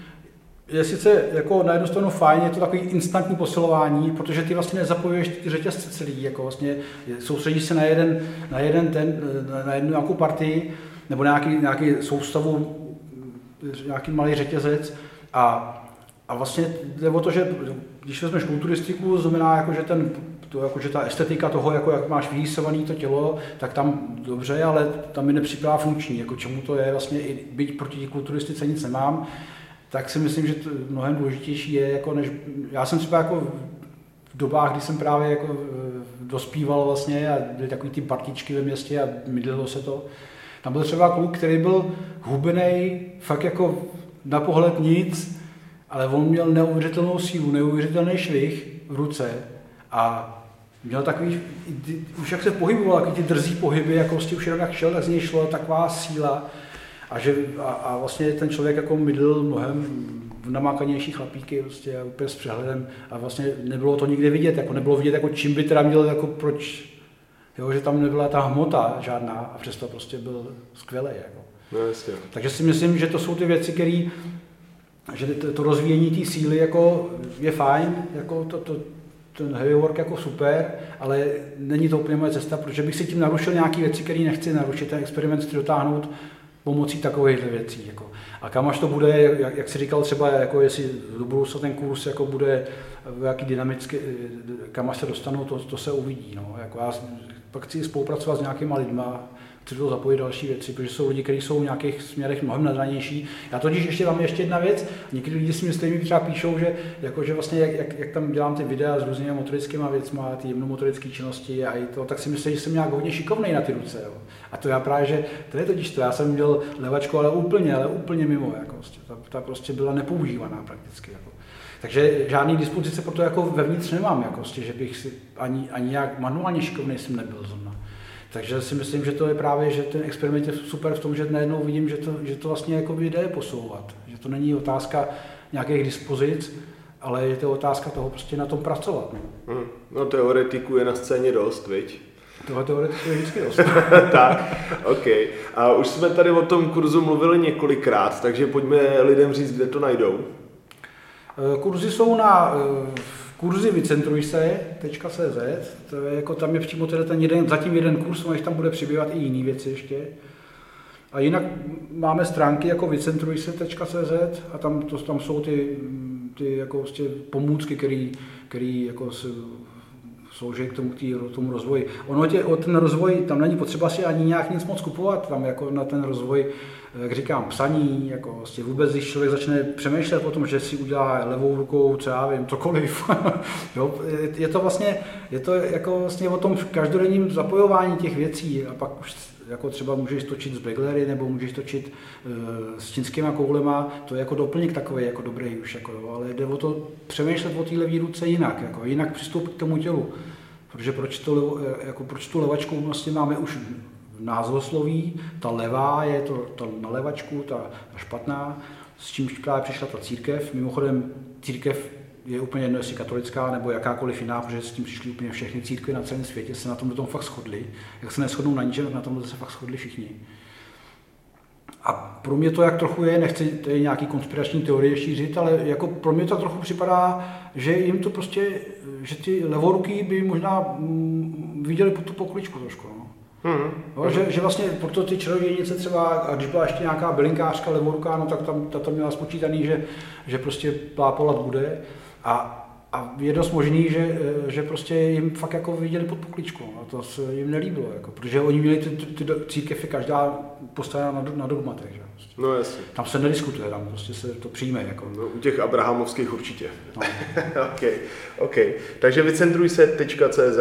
je sice jako na jednu stranu fajn, je to takový instantní posilování, protože ty vlastně nezapojuješ ty řetězce celý, jako vlastně soustředíš se na jeden, na jeden ten, na jednu nějakou partii, nebo nějaký, nějaký soustavu, nějaký malý řetězec a a vlastně jde o to, že když vezmeš kulturistiku, znamená, jako, že, ten, to, jako, že ta estetika toho, jako, jak máš vyrýsované to tělo, tak tam dobře, ale tam mi nepřipadá funkční, jako čemu to je vlastně, i byť proti kulturistice nic nemám, tak si myslím, že to mnohem důležitější je, jako než, já jsem třeba jako v dobách, kdy jsem právě jako eh, dospíval vlastně a byly takový ty partičky ve městě a mydlilo se to, Tam byl třeba kluk, který byl hubený, fakt jako na pohled nic, ale on měl neuvěřitelnou sílu, neuvěřitelný švih v ruce a měl takový, už jak se pohyboval, takový ty drzí pohyby, jako prostě už jenom jak šel, tak z něj šlo taková síla a, že, a, a vlastně ten člověk jako mydl mnohem namákanější chlapíky prostě, úplně s přehledem a vlastně nebylo to nikde vidět, jako nebylo vidět, jako čím by teda měl, jako proč, jo, že tam nebyla ta hmota žádná a přesto prostě byl skvělý. Jako. No, jasně. Takže si myslím, že to jsou ty věci, které že to, to rozvíjení té síly jako je fajn, jako to, to, ten heavy work jako super, ale není to úplně moje cesta, protože bych si tím narušil nějaké věci, které nechci narušit, ten experiment chci dotáhnout pomocí takových věcí. Jako. A kam až to bude, jak, jak jsi říkal třeba, jako jestli do budoucna ten kurz jako bude jaký dynamicky, kam až se dostanou, to, to se uvidí. No. Jako já pak chci spolupracovat s nějakýma lidma, chci do zapojit další věci, protože jsou lidi, kteří jsou v nějakých směrech mnohem nadranější. Já totiž ještě tam ještě jedna věc, někteří lidi si myslí, mi třeba píšou, že, jako, že vlastně jak, jak, jak, tam dělám ty videa s různými motorickými věcmi, ty jemnomotorické činnosti a i to, tak si myslím, že jsem nějak hodně šikovný na ty ruce. Jo. A to já právě, že to je totiž to, já jsem měl levačku, ale úplně, ale úplně mimo. Jako, prostě, ta, ta, prostě byla nepoužívaná prakticky. Jako. Takže žádný dispozice pro to jako vevnitř nemám, jako, prostě, že bych si ani, ani jak manuálně šikovný jsem nebyl zrovna. Takže si myslím, že to je právě, že ten experiment je super v tom, že najednou vidím, že to, že to vlastně jako jde posouvat. Že to není otázka nějakých dispozic, ale je to otázka toho prostě na tom pracovat. No, hmm. no teoretiku je na scéně dost, viď? Tohle teoretiku je vždycky dost. tak, OK. A už jsme tady o tom kurzu mluvili několikrát, takže pojďme lidem říct, kde to najdou. Eh, kurzy jsou na eh, kurzy vycentruj se.cz, to je jako tam je přímo teda ten jeden, zatím jeden kurz, ale tam bude přibývat i jiné věci ještě. A jinak máme stránky jako vycentrujse.cz a tam, to, tam jsou ty, ty jako vlastně pomůcky, které který jako slouží k tomu, k tomu rozvoji. Ono tě, o ten rozvoj, tam není potřeba si ani nějak nic moc kupovat, tam jako na ten rozvoj jak říkám, psaní, jako vlastně vůbec, když člověk začne přemýšlet o tom, že si udělá levou rukou, co já vím, cokoliv, jo, je to vlastně, je to jako vlastně o tom každodenním zapojování těch věcí a pak už jako třeba můžeš točit z Beglery nebo můžeš točit uh, s čínskýma koulema, to je jako doplněk takový jako dobrý už, jako, jo, ale jde o to přemýšlet o té levé ruce jinak, jako, jinak přistoupit k tomu tělu. Protože proč, to, jako, proč tu levačku vlastně máme už názvosloví, ta levá je to ta na levačku, ta, ta špatná, s čímž právě přišla ta církev. Mimochodem církev je úplně jedno, jestli katolická nebo jakákoliv jiná, protože s tím přišly úplně všechny církve na celém světě, se na tom, tom fakt shodli. Jak se neschodnou na ničem, na tom se fakt shodli všichni. A pro mě to jak trochu je, nechci tady nějaký konspirační teorie šířit, ale jako pro mě to trochu připadá, že jim to prostě, že ty levoruky by možná mm, viděli po tu pokličku trošku. No. Hmm. No, že, že, vlastně proto ty čarodějnice třeba, a když byla ještě nějaká bylinkářka levoruká, no tak tam ta to měla spočítaný, že, že prostě plápolat bude. A, a je dost možný, že, že prostě jim fakt jako viděli pod pokličku a to se jim nelíbilo, jako, protože oni měli ty, ty, ty církev je každá postavena na, na dogmatech. Že? Prostě. No jasně. Tam se nediskutuje, tam prostě se to přijme. Jako. No, u těch abrahamovských určitě. No. OK, OK. Takže vycentruj se.cz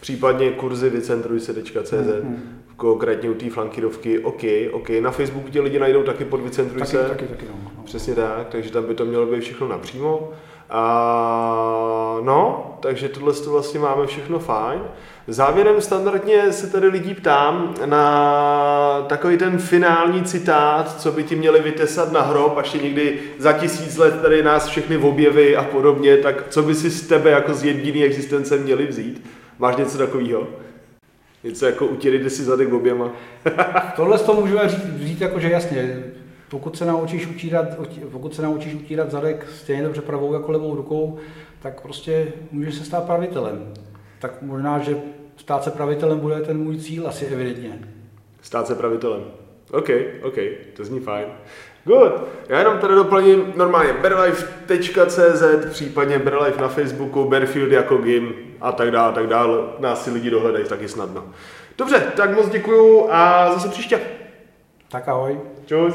případně kurzy vycentrujse.cz, mm-hmm. konkrétně u té flankirovky, OK, OK. Na Facebooku tě lidi najdou taky pod Vycentruj taky, se. Taky, taky, no, no. Přesně tak, takže tam by to mělo být všechno napřímo. A no, takže tohle to vlastně máme všechno fajn. Závěrem standardně se tady lidí ptám na takový ten finální citát, co by ti měli vytesat na hrob, až někdy za tisíc let tady nás všechny objeví a podobně, tak co by si z tebe jako z jediný existence měli vzít? Máš něco takového? Něco jako utěry si zadek oběma? Tohle toho můžeme říct, říct jako, že jasně, pokud se naučíš utírat, pokud se naučíš utírat zadek stejně dobře pravou jako levou rukou, tak prostě můžeš se stát pravitelem. Tak možná, že stát se pravitelem bude ten můj cíl asi evidentně. Stát se pravitelem. OK, OK, to zní fajn. Good. Já jenom tady doplním normálně berlife.cz, případně berlife na Facebooku, Berfield jako gym a tak dále, tak dále. Nás si lidi dohledají taky snadno. Dobře, tak moc děkuju a zase příště. Tak ahoj. Čus.